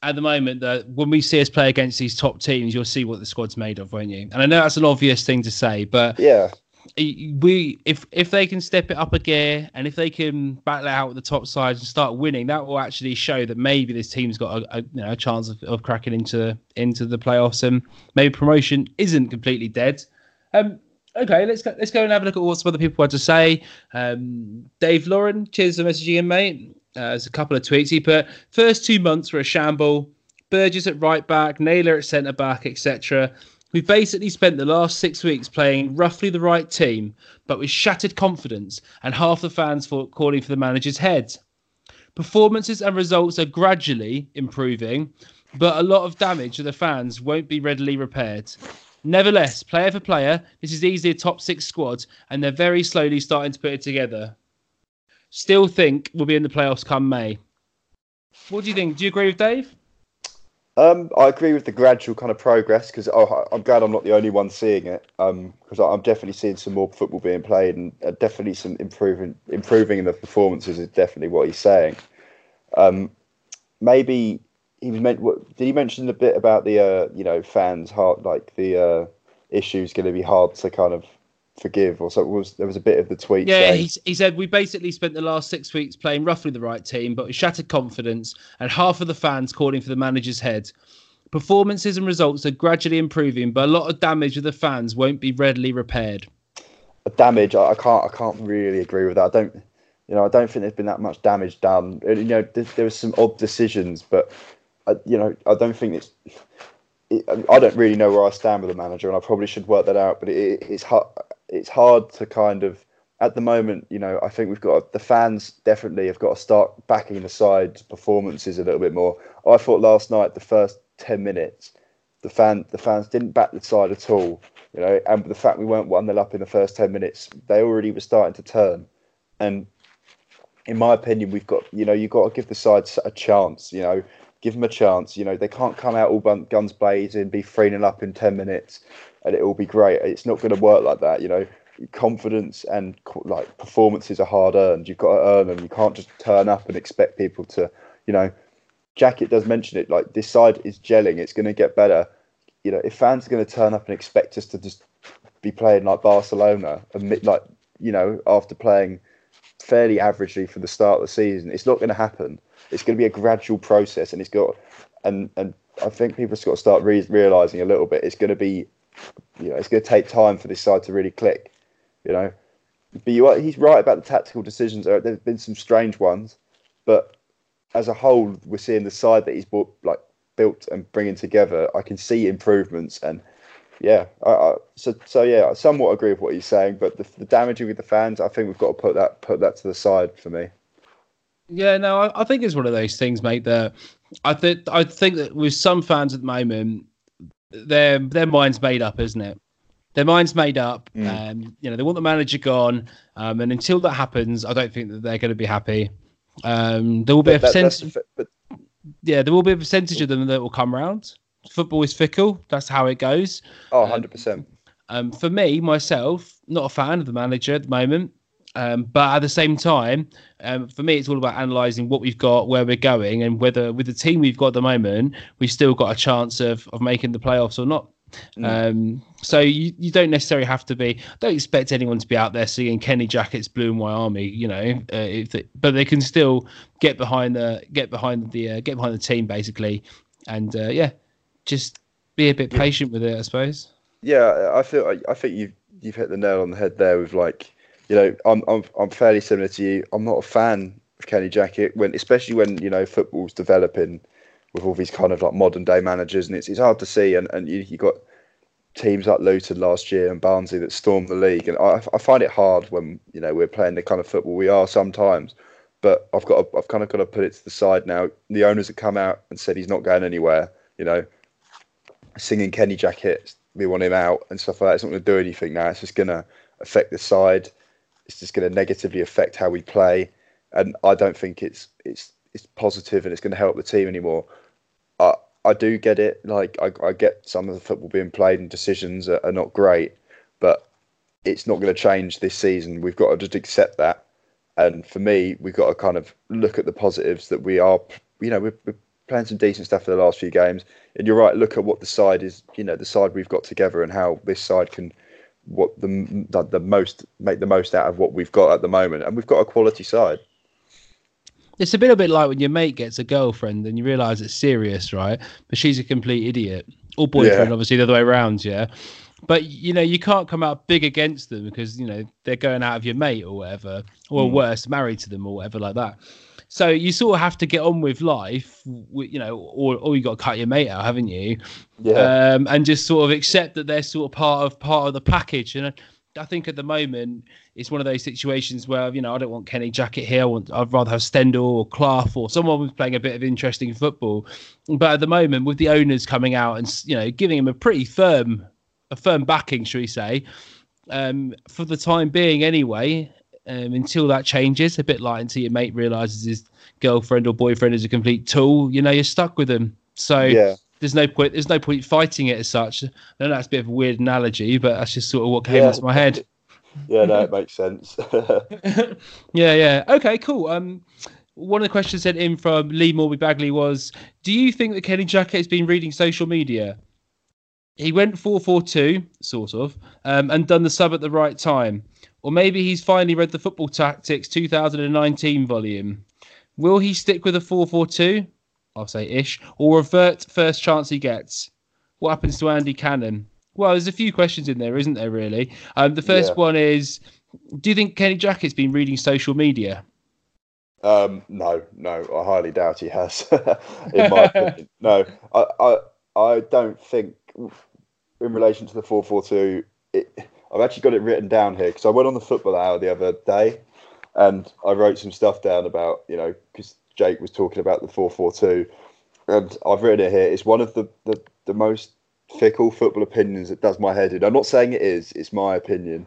at the moment that when we see us play against these top teams, you'll see what the squad's made of, won't you? And I know that's an obvious thing to say, but yeah, we if if they can step it up a gear and if they can battle out with the top sides and start winning, that will actually show that maybe this team's got a, a you know a chance of, of cracking into into the playoffs and maybe promotion isn't completely dead. Um, okay, let's go, let's go and have a look at what some other people had to say. Um, Dave Lauren, cheers for messaging in, mate. Uh, there's a couple of tweets. He put first two months were a shamble. Burgess at right back, Naylor at centre back, etc. We've basically spent the last six weeks playing roughly the right team, but with shattered confidence and half the fans for calling for the manager's head. Performances and results are gradually improving, but a lot of damage to the fans won't be readily repaired. Nevertheless, player for player, this is easily a top six squad, and they're very slowly starting to put it together. Still think we'll be in the playoffs come May. What do you think? Do you agree with Dave? Um, I agree with the gradual kind of progress because oh, I'm glad I'm not the only one seeing it. Because um, I'm definitely seeing some more football being played and uh, definitely some improving improving in the performances is definitely what he's saying. Um, maybe he was meant. What, did he mention a bit about the uh, you know fans heart like the uh, issues going to be hard to kind of forgive or so was there was a bit of the tweet yeah he, he said we basically spent the last six weeks playing roughly the right team but we shattered confidence and half of the fans calling for the manager's head. Performances and results are gradually improving but a lot of damage with the fans won't be readily repaired. Damage I, I can't i can't really agree with that. I don't you know i don't think there's been that much damage done. You know there, there was some odd decisions but I, you know i don't think it's it, I don't really know where I stand with the manager, and I probably should work that out. But it, it's hard it's hard to kind of at the moment, you know, I think we've got the fans definitely have got to start backing the side's performances a little bit more. I thought last night the first ten minutes, the fan the fans didn't back the side at all, you know, and the fact we weren't one nil up in the first ten minutes, they already were starting to turn, and in my opinion, we've got you know you've got to give the sides a chance, you know, give them a chance. You know, they can't come out all guns blazing, be three nil up in ten minutes and it will be great. It's not going to work like that, you know. Confidence and like performances are hard earned. You've got to earn them. You can't just turn up and expect people to, you know. Jackett does mention it. Like this side is gelling. It's going to get better. You know, if fans are going to turn up and expect us to just be playing like Barcelona, and like you know, after playing fairly averagely from the start of the season, it's not going to happen. It's going to be a gradual process, and it's got and and I think people have got to start re- realizing a little bit. It's going to be you know, it's going to take time for this side to really click. You know, but you are, he's right about the tactical decisions. There have been some strange ones, but as a whole, we're seeing the side that he's bought, like built and bringing together. I can see improvements, and yeah, I, I, so so yeah, I somewhat agree with what he's saying. But the, the damaging with the fans, I think we've got to put that put that to the side for me. Yeah, no, I, I think it's one of those things, mate. That I think I think that with some fans at the moment, their their mind's made up, isn't it? Their mind's made up. Mm. Um, you know, they want the manager gone, um, and until that happens, I don't think that they're going to be happy. Um, there will be but a percentage. But... Yeah, there will be a percentage of them that will come around. Football is fickle. That's how it goes. Oh, 100 percent. Um, for me, myself, not a fan of the manager at the moment. Um, but at the same time, um, for me, it's all about analysing what we've got, where we're going, and whether with the team we've got at the moment, we've still got a chance of, of making the playoffs or not. Mm. Um, so you, you don't necessarily have to be. Don't expect anyone to be out there singing Kenny Jackett's "Blue and White Army," you know. Uh, they, but they can still get behind the get behind the uh, get behind the team basically, and uh, yeah, just be a bit yeah. patient with it, I suppose. Yeah, I feel I think you've you've hit the nail on the head there with like you know, I'm I'm I'm fairly similar to you. I'm not a fan of Kenny Jackett when, especially when you know football's developing with all these kind of like modern day managers, and it's it's hard to see. And and you, you got teams like Luton last year and Barnsley that stormed the league, and I I find it hard when you know we're playing the kind of football we are sometimes. But I've got to, I've kind of got to put it to the side now. The owners have come out and said he's not going anywhere. You know, singing Kenny Jackett, we want him out and stuff like that. It's not going to do anything now. It's just going to affect the side it's just going to negatively affect how we play, and I don't think it's it's it's positive and it's going to help the team anymore. I I do get it. Like I, I get some of the football being played and decisions are, are not great, but it's not going to change this season. We've got to just accept that. And for me, we've got to kind of look at the positives that we are. You know, we're, we're playing some decent stuff for the last few games. And you're right. Look at what the side is. You know, the side we've got together and how this side can what the, the the most make the most out of what we've got at the moment, and we've got a quality side. It's a bit a bit like when your mate gets a girlfriend and you realise it's serious, right? But she's a complete idiot. Or boyfriend, yeah. obviously the other way around, yeah. But you know, you can't come out big against them because you know they're going out of your mate or whatever, or mm. worse, married to them or whatever like that. So you sort of have to get on with life, you know, or, or you got to cut your mate out, haven't you? Yeah. Um, and just sort of accept that they're sort of part of part of the package. And I think at the moment it's one of those situations where you know I don't want Kenny Jackett here. I want, I'd rather have Stendel or Clough or someone who's playing a bit of interesting football. But at the moment, with the owners coming out and you know giving him a pretty firm, a firm backing, should we say, um, for the time being anyway, um, until that changes, a bit like until your mate realizes his girlfriend or boyfriend is a complete tool. You know, you're stuck with them. So Yeah. there's no point. There's no point fighting it as such. I know that's a bit of a weird analogy, but that's just sort of what came Yeah. into my head. Yeah, no, it makes sense. yeah, yeah. Okay, cool. Um, one of the questions sent in from Lee Morby Bagley was, "Do you think that Kenny Jackett has been reading social media? He went four four two, sort of, um, and done the sub at the right time, or maybe he's finally read the Football Tactics 2019 volume. Will he stick with a four four two? I'll say ish, or revert first chance he gets. What happens to Andy Cannon? Well, there's a few questions in there, isn't there? Really. Um, the first Yeah. one is, do you think Kenny Jackett's been reading social media? Um, no, no, I highly doubt he has. in my opinion, no, I, I, I don't think. In relation to the four four two, I've actually got it written down here because I went on the football hour the other day, and I wrote some stuff down about you know because Jake was talking about the four four two, and I've written it here. It's one of the, the the most fickle football opinions that does my head in. I'm not saying it is. It's my opinion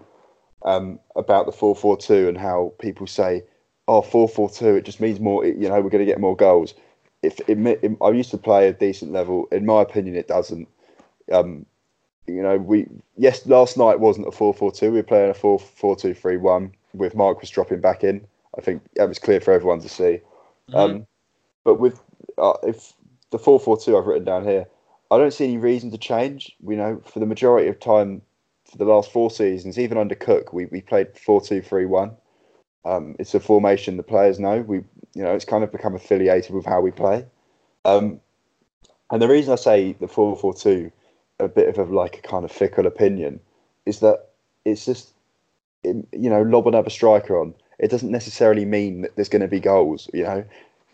um, about the four four two and how people say oh, 4-4-2, it just means more, you know, we're going to get more goals. If it, it, I used to play a decent level, in my opinion, it doesn't. Um, you know, we yes, last night wasn't a 4-4-2. We were playing a 4-4-2-3-1 with Marcus dropping back in. I think that was clear for everyone to see. Um, but with uh, if the 4-4-2 I've written down here, I don't see any reason to change. You know, for the majority of time, for the last four seasons, even under Cook, we, we played 4-2-3-1. Um, it's a formation the players know. We, you know, it's kind of become affiliated with how we play. Um, and the reason I say the four four two, a bit of a like a kind of fickle opinion, is that it's just, it, you know, lob another striker on. It doesn't necessarily mean that there's going to be goals. You know,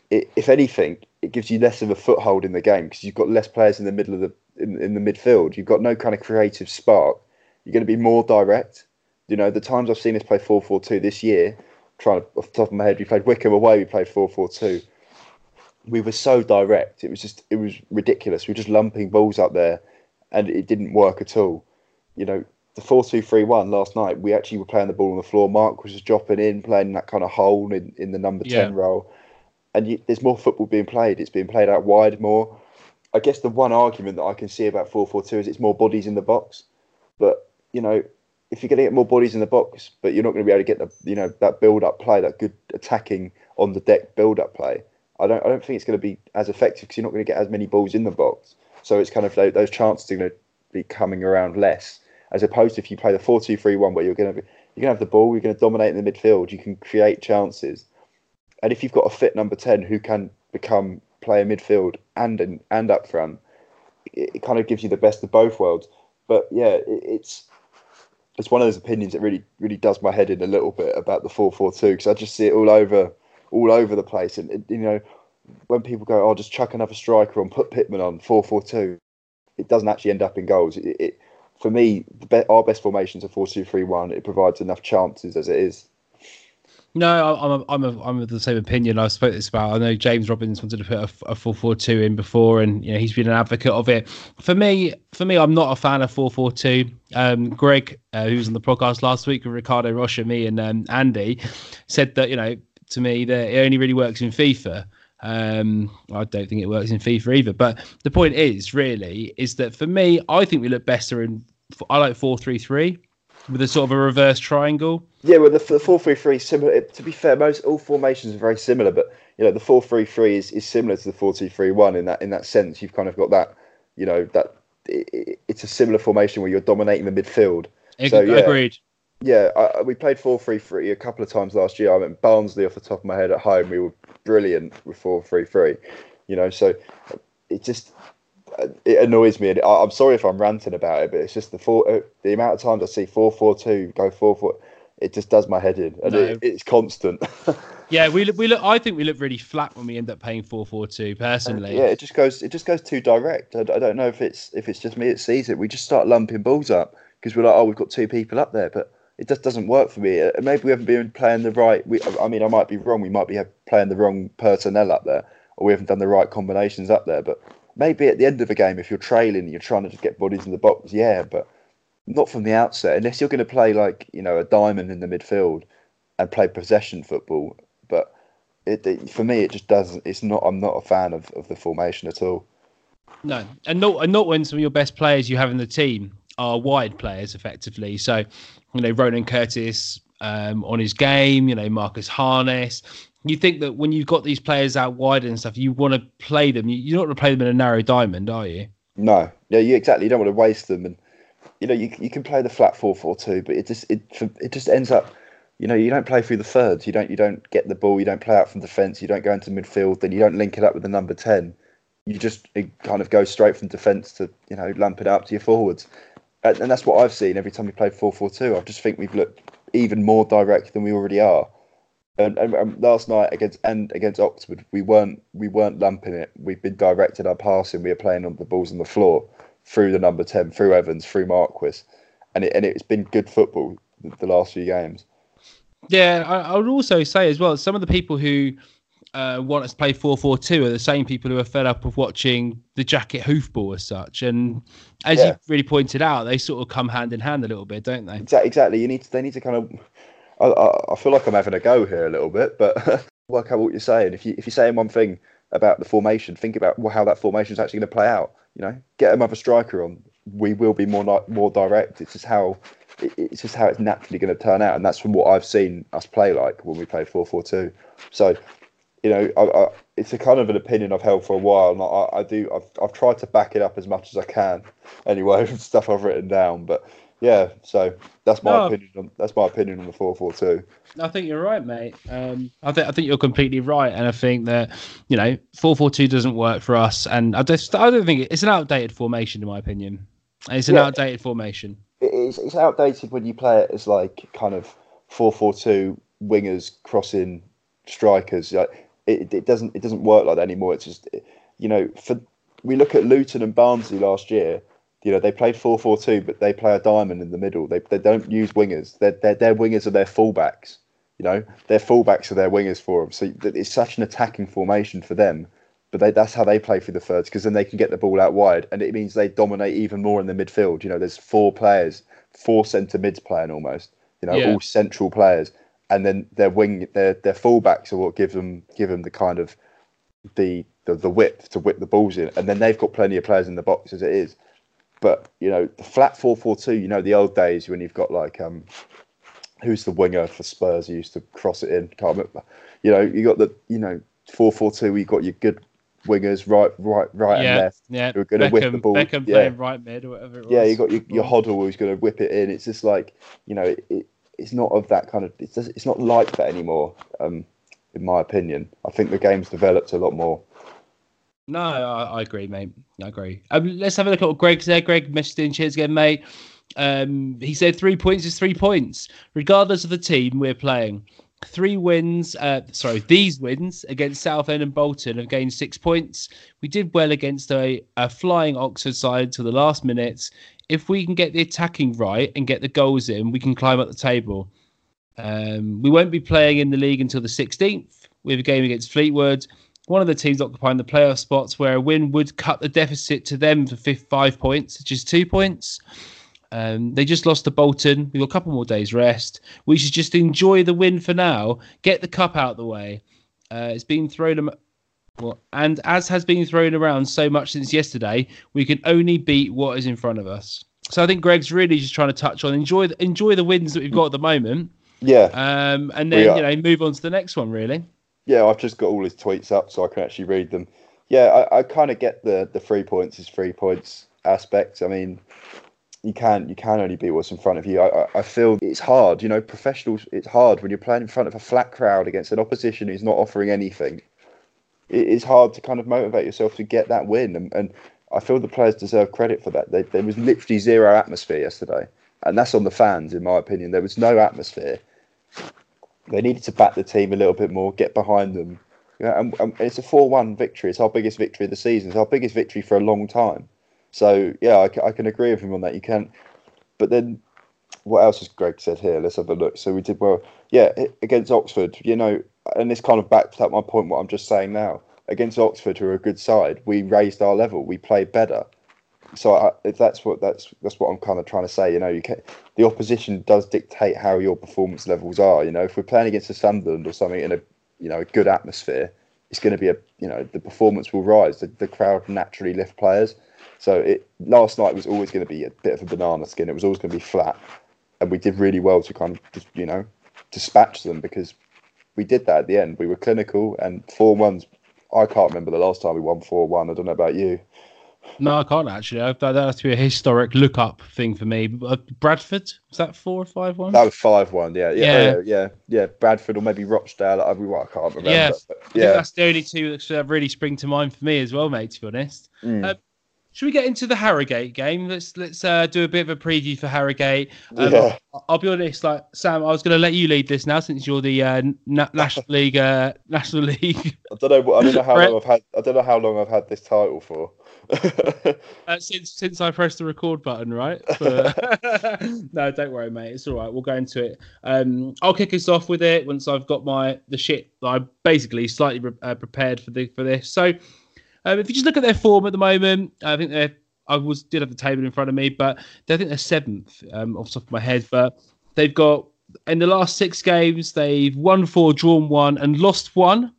it, if anything, it gives you less of a foothold in the game because you've got less players in the middle of the in, in the midfield. You've got no kind of creative spark. You're going to be more direct. You know, the times I've seen us play four four two this year, trying to, off the top of my head, we played Wycombe away, we played 4 4 2. We were so direct. It was just, it was ridiculous. We were just lumping balls up there and it didn't work at all. You know, the 4 2 3 1 last night, we actually were playing the ball on the floor. Mark was just dropping in, playing that kind of hole in, in the number 10 Yeah. role. And you, there's more football being played. It's being played out wide more. I guess the one argument that I can see about 4 4 2 is it's more bodies in the box. But, you know, if you're going to get more bodies in the box, but you're not going to be able to get the you know that build up play, that good attacking on the deck build up play. I don't I don't think it's going to be as effective because you're not going to get as many balls in the box. So it's kind of tho- those chances are going to be coming around less, as opposed to if you play the four two three one where you're going to be you're going to have the ball, you're going to dominate in the midfield, you can create chances, and if you've got a fit number ten who can become player midfield and and, and up front, it, kind of gives you the best of both worlds. But yeah, it, it's it's one of those opinions that really really does my head in a little bit about the four four two because I just see it all over all over the place and you know when people go oh just chuck another striker on put Pitman on four four two it doesn't actually end up in goals it, it for me be- our best formations are four two three one it provides enough chances as it is No, I'm a, I'm a, I'm of the same opinion. I spoke this about. I know James Robbins wanted to put a, a four four two in before, and you know he's been an advocate of it. For me, for me, I'm not a fan of four four two. Um, Greg, uh, who was on the podcast last week with Ricardo Rocha, me, and um, Andy, said that you know to me that it only really works in FIFA. Um, I don't think it works in FIFA either. But the point is, really, is that for me, I think we look better in. I like four three three with a sort of a reverse triangle. Yeah, well, the, the four three three similar. To be fair, most all formations are very similar, but you know the four three three is, is similar to the four two three one in that in that sense. You've kind of got that, you know, that it, it- it's a similar formation where you're dominating the midfield. So, yeah. Agreed. Yeah, I, I- we played four three three a couple of times last year. I mean, Barnsley off the top of my head at home, we were brilliant with four three three. You know, so it just it annoys me. And I, I'm sorry if I'm ranting about it, but it's just the four uh, the amount of times I see four four two go four four. It just does my head in, and No. it, it's constant. Yeah, we look, we look. I think we look really flat when we end up paying four four two. Personally, yeah, it just goes it just goes too direct. I, I don't know if it's if it's just me that sees it. We just start lumping balls up because we're like, oh, we've got two people up there, but it just doesn't work for me. Uh, Maybe we haven't been playing the right. We, I mean, I might be wrong. We might be playing the wrong personnel up there, or we haven't done the right combinations up there. But maybe at the end of the game, if you're trailing and you're trying to just get bodies in the box, yeah, but not from the outset. Unless you're going to play like you know a diamond in the midfield and play possession football. But it, it, for me, it just doesn't. It's not. I'm not a fan of, of the formation at all. No, and not and not when some of your best players you have in the team are wide players, effectively. So, you know, Ronan Curtis um, on his game. You know, Marcus Harness. You think that when you've got these players out wide and stuff, you want to play them. You, you're not going to play them in a narrow diamond, are you? No, yeah, you exactly. You don't want to waste them, and you know, you you can play the flat four four two, but it just it it just ends up. You know, you don't play through the thirds. You don't you don't get the ball. You don't play out from defence. You don't go into midfield. Then you don't link it up with the number ten. You just kind of go straight from defence to you know lump it up to your forwards, and, and that's what I've seen every time we play four four two. I just think we've looked even more direct than we already are. And, and, and, last night against and against Oxford, we weren't we weren't lumping it. We've been directed our passing. We are playing on the balls on the floor through the number ten, through Evans, through Marquis, and it and it's been good football the last few games. Yeah, I, I would also say as well, some of the people who uh, want us to play 4-4-2 are the same people who are fed up of watching the Jackett hoofball as such. And as yeah. you really pointed out, they sort of come hand in hand a little bit, don't they? Exactly. Exactly. You need to, they need to kind of. I, I feel like I'm having a go here a little bit, but work out what you're saying. If you if you're saying one thing about the formation, think about how that formation is actually going to play out. You know, get another striker on. We will be more like more direct. It's just how it's just how it's naturally going to turn out, and that's from what I've seen us play like when we play four four two. So, you know, I, I, it's a kind of an opinion I've held for a while, and I, I do I've I've tried to back it up as much as I can, anyway, stuff I've written down. But yeah, so that's my no. opinion. On, that's my opinion on the four four two. I think you're right, mate. Um, I think I think you're completely right, and I think that you know four four two doesn't work for us, and I just I don't think it's an outdated formation in my opinion. It's an yeah, outdated formation. It's it's outdated when you play it as like kind of four four two wingers crossing strikers. Like it, it doesn't it doesn't work like that anymore. It's just you know for we look at Luton and Barnsley last year you know, they played 4 4 2, but they play a diamond in the middle. They, they don't use wingers. Their, their, their wingers are their fullbacks. You know, their fullbacks are their wingers for them. So it's such an attacking formation for them. But they, that's how they play through the thirds because then they can get the ball out wide. And it means they dominate even more in the midfield. You know, there's four players, four centre mids playing almost, you know, yeah. all central players. And then their wing, their their fullbacks are what give them give them the kind of the, the the width to whip the balls in. And then they've got plenty of players in the box as it is. But you know, the flat four four two. You know, the old days when you've got like um, who's the winger for Spurs? Who used to cross it in. Can't remember. You know, you got the you know four four two. You got your good wingers right, right, right, yeah, and left. Yeah, who are going to whip the ball. Beckham yeah. playing right mid or whatever. It was. Yeah, you got your, your Hoddle who's going to whip it in. It's just like you know, it, it, it's not of that kind of. It's just, it's not like that anymore. Um, in my opinion, I think the game's developed a lot more. No, I, I, agree, mate. I agree. Um, let's have a look at what Greg's there. Greg messaged in. Cheers again, mate. Um, he said three points is three points, regardless of the team we're playing. Three wins, uh, sorry, these wins against Southend and Bolton have gained six points. We did well against a, a flying Oxford side to the last minutes. If we can get the attacking right and get the goals in, we can climb up the table. Um, we won't be playing in the league until the 16th. We have a game against Fleetwood one of the teams occupying the playoff spots, where a win would cut the deficit to them for five points, which is two points. Um, they just lost to Bolton. We've got a couple more days rest. We should just enjoy the win for now. Get the cup out of the way. Uh, it's been thrown. Well, and as has been thrown around so much since yesterday, we can only beat what is in front of us. So I think Greg's really just trying to touch on enjoy the, enjoy the wins that we've got at the moment. Yeah. Um, and then you know move on to the next one really yeah, I've just got all his tweets up so I can actually read them. Yeah, I, I kind of get the the three points is three points aspect. I mean, you can you can only beat what's in front of you. I, I feel it's hard, you know, professionals. It's hard when you're playing in front of a flat crowd against an opposition who's not offering anything. It is hard to kind of motivate yourself to get that win, and, and I feel the players deserve credit for that. They, there was literally zero atmosphere yesterday, and that's on the fans, in my opinion. There was no atmosphere they needed to back the team a little bit more, get behind them. Yeah, and, and it's a four-one victory. It's our biggest victory of the season. It's our biggest victory for a long time. So yeah, I, I can agree with him on that. You can't. but then what else has Greg said here? Let's have a look. So we did well. Yeah, against Oxford, you know, and this kind of backs up my point. What I'm just saying now against Oxford, who are a good side, we raised our level. We played better. So I, if that's what that's that's what I'm kind of trying to say. You know, you can, the opposition does dictate how your performance levels are. You know, if we're playing against a Sunderland or something in a you know a good atmosphere, it's going to be a you know the performance will rise. The, the crowd naturally lift players. So it last night was always going to be a bit of a banana skin. It was always going to be flat, and we did really well to kind of just you know dispatch them because we did that at the end. We were clinical and four ones. I can't remember the last time we won four one. I don't know about you. No, I can't actually. That, that has to be a historic look up thing for me. Uh, Bradford was that four or five one? That was five one. Yeah, yeah, yeah, yeah, yeah. Bradford or maybe Rochdale. I, I can't remember. Yeah, but, yeah. that's the only two that really spring to mind for me as well, mate. To be honest. Mm. Uh, should we get into the Harrogate game? Let's let's uh, do a bit of a preview for Harrogate. Um, yeah. I'll, I'll, be honest, like Sam, I was going to let you lead this now since you're the uh, na- National League uh, National League. I don't know. I don't know how long I've had. I don't know how long I've had this title for. uh, since since I pressed the record button, right? no, don't worry, mate. It's all right. We'll go into it. Um, I'll kick us off with it once I've got my the shit. I'm basically slightly uh, prepared for the for this. So, um, if you just look at their form at the moment, I think they're. I was did have the table in front of me, but I think they're seventh um, off the top of my head. But they've got in the last six games, they've won four, drawn one, and lost one.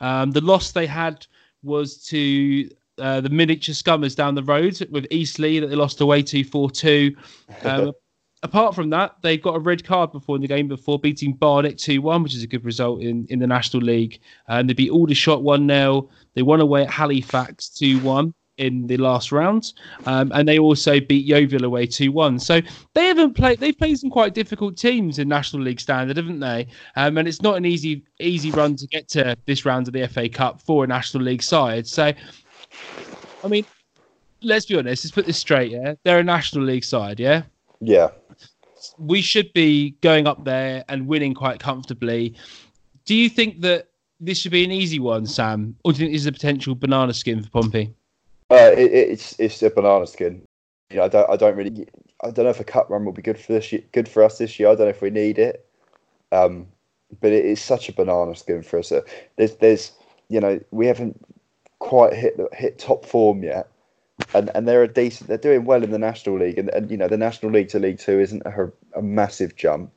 Um, the loss they had was to uh, the miniature scummers down the road with Eastleigh that they lost away to 4 2. Um, apart from that, they got a red card before in the game before beating Barnet 2 1, which is a good result in, in the National League. And they beat Aldershot 1 0. They won away at Halifax 2 1 in the last round, um, and they also beat Yeovil away two one. So they haven't played. They've played some quite difficult teams in National League standard, haven't they? Um, and it's not an easy easy run to get to this round of the FA Cup for a National League side. So I mean, let's be honest. Let's put this straight. Yeah, they're a National League side. Yeah. Yeah. We should be going up there and winning quite comfortably. Do you think that this should be an easy one, Sam, or do you think this is a potential banana skin for Pompey? Uh, it, it's it's a banana skin. You know, I don't I don't really I don't know if a cup run will be good for this year, good for us this year. I don't know if we need it. Um, but it is such a banana skin for us. There's there's you know we haven't quite hit hit top form yet, and and they're a decent. They're doing well in the National League, and, and you know the National League to League Two isn't a, a massive jump.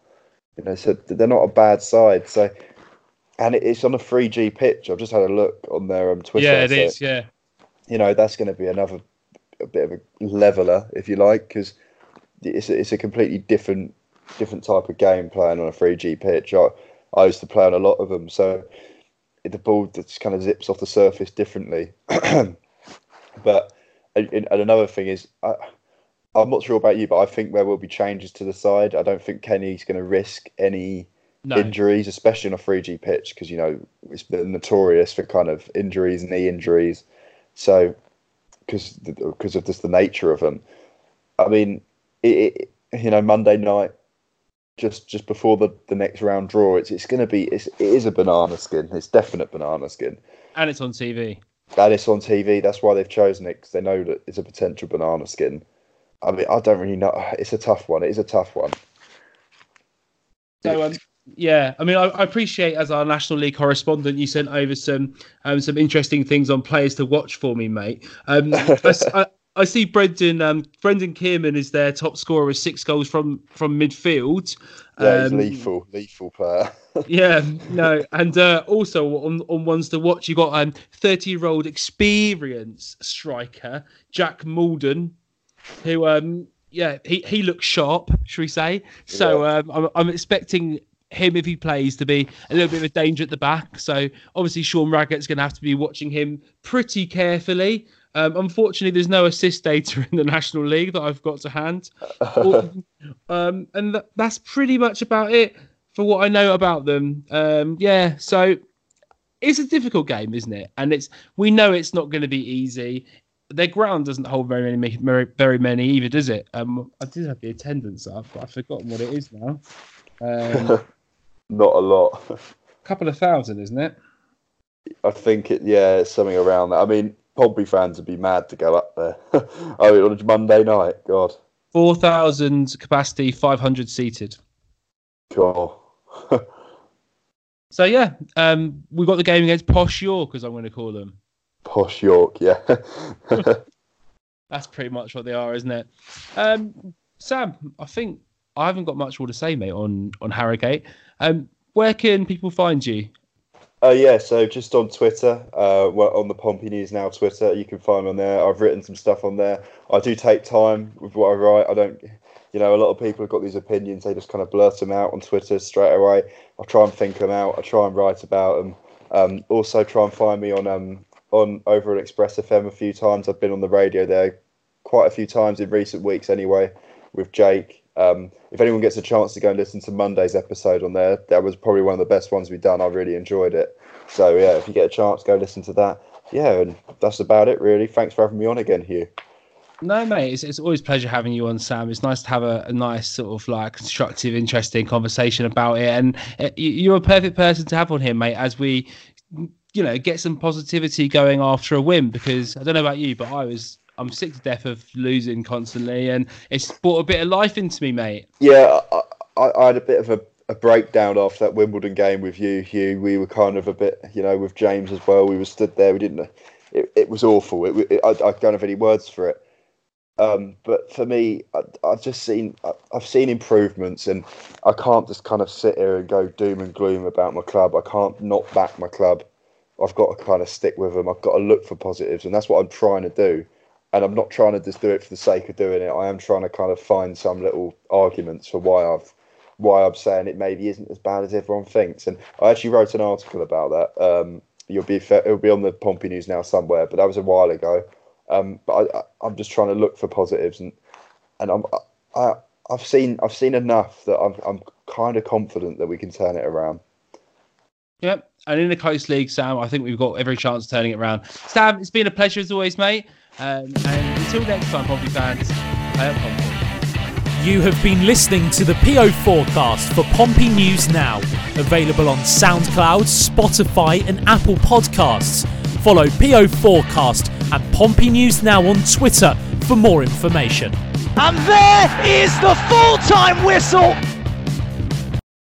You know, so they're not a bad side. So, and it's on a 3G pitch. I've just had a look on their um, Twitter. Yeah, it so, is. Yeah. You know, that's going to be another a bit of a leveler, if you like, because it's a, it's a completely different different type of game playing on a 3G pitch. I, I used to play on a lot of them, so the ball just kind of zips off the surface differently. but and, and, another thing is, I, I'm not sure about you, but I think there will be changes to the side. I don't think Kenny's going to risk any no. injuries, especially on a 3G pitch, because you know it's been notorious for kind of injuries, knee injuries. So, because because of just the nature of them, I mean, it, it, you know, Monday night just just before the, the next round draw. It's it's going to be it's, it is a banana skin. It's definite banana skin. And it's on TV. And it's on TV. That's why they've chosen it because they know that it's a potential banana skin. I mean, I don't really know. It's a tough one. It is a tough one. So um, yeah, I mean, I, I, appreciate as our National League correspondent, you sent over some um, some interesting things on players to watch for me, mate. Um, I, I see Brendan um, Brendan Kiernan is their top scorer with six goals from from midfield. Yeah, he's um, lethal, lethal player. yeah, no, and uh, also on on ones to watch, you got um thirty year old experienced striker Jack Muldoon, who um yeah he he looks sharp, should we say? So yeah. um I'm, I'm expecting him if he plays to be a little bit of a danger at the back. So obviously Sean Raggett's going to have to be watching him pretty carefully. Um, unfortunately, there's no assist data in the National League that I've got to hand. um, and th- that's pretty much about it for what I know about them. Um, yeah, so it's a difficult game, isn't it? And it's we know it's not going to be easy. Their ground doesn't hold very many, very, very many either, does it? Um, I did have the attendance up, but I've forgotten what it is now. Um, not a lot. A couple of thousand, isn't it? I think it. Yeah, it's something around that. I mean, Pompey fans would be mad to go up there. I mean, on a Monday night, God. 4,000 capacity, 500 seated. Cool. So yeah, um, we've got the game against Posh York, as I'm going to call them. Posh York, yeah. That's pretty much what they are, isn't it? Um, Sam, I think I haven't got much more to say, mate, on on Harrogate. Um, where can people find you? Uh, yeah, so just on Twitter, uh, well, on the Pompey News Now Twitter, you can find me on there. I've written some stuff on there. I do take time with what I write. I don't, you know, a lot of people have got these opinions. They just kind of blurt them out on Twitter straight away. I try and think them out. I try and write about them. Um, also, try and find me on um, on over at Express FM a few times. I've been on the radio there quite a few times in recent weeks, anyway, with Jake. Um, if anyone gets a chance to go and listen to Monday's episode on there, that was probably one of the best ones we've done. I really enjoyed it. So yeah, if you get a chance, go listen to that. Yeah, and that's about it really. Thanks for having me on again, Hugh. No, mate, it's, it's always a pleasure having you on, Sam. It's nice to have a, a nice sort of like constructive, interesting conversation about it, and uh, you- you're a perfect person to have on here, mate. As we, you know, get some positivity going after a win, because I don't know about you, but I was. I'm sick to death of losing constantly, and it's brought a bit of life into me, mate. Yeah, I, I, I had a bit of a, a breakdown after that Wimbledon game with you, Hugh. We were kind of a bit, you know, with James as well. We were stood there. We didn't. It, it was awful. It, it, I, I don't have any words for it. Um, but for me, I, I've just seen I've seen improvements, and I can't just kind of sit here and go doom and gloom about my club. I can't not back my club. I've got to kind of stick with them. I've got to look for positives, and that's what I'm trying to do. And I'm not trying to just do it for the sake of doing it. I am trying to kind of find some little arguments for why I've why I'm saying it maybe isn't as bad as everyone thinks. And I actually wrote an article about that. Um, you'll be it'll be on the Pompey News now somewhere, but that was a while ago. Um, but I, I'm just trying to look for positives, and and I'm I, I've seen I've seen enough that I'm I'm kind of confident that we can turn it around. Yep. And in the close league, Sam, I think we've got every chance of turning it around. Sam, it's been a pleasure as always, mate. Um, and until next time, Pompey fans, play up Pompey. You have been listening to the PO forecast for Pompey News Now, available on SoundCloud, Spotify, and Apple Podcasts. Follow PO Forecast and Pompey News Now on Twitter for more information. And there is the full time whistle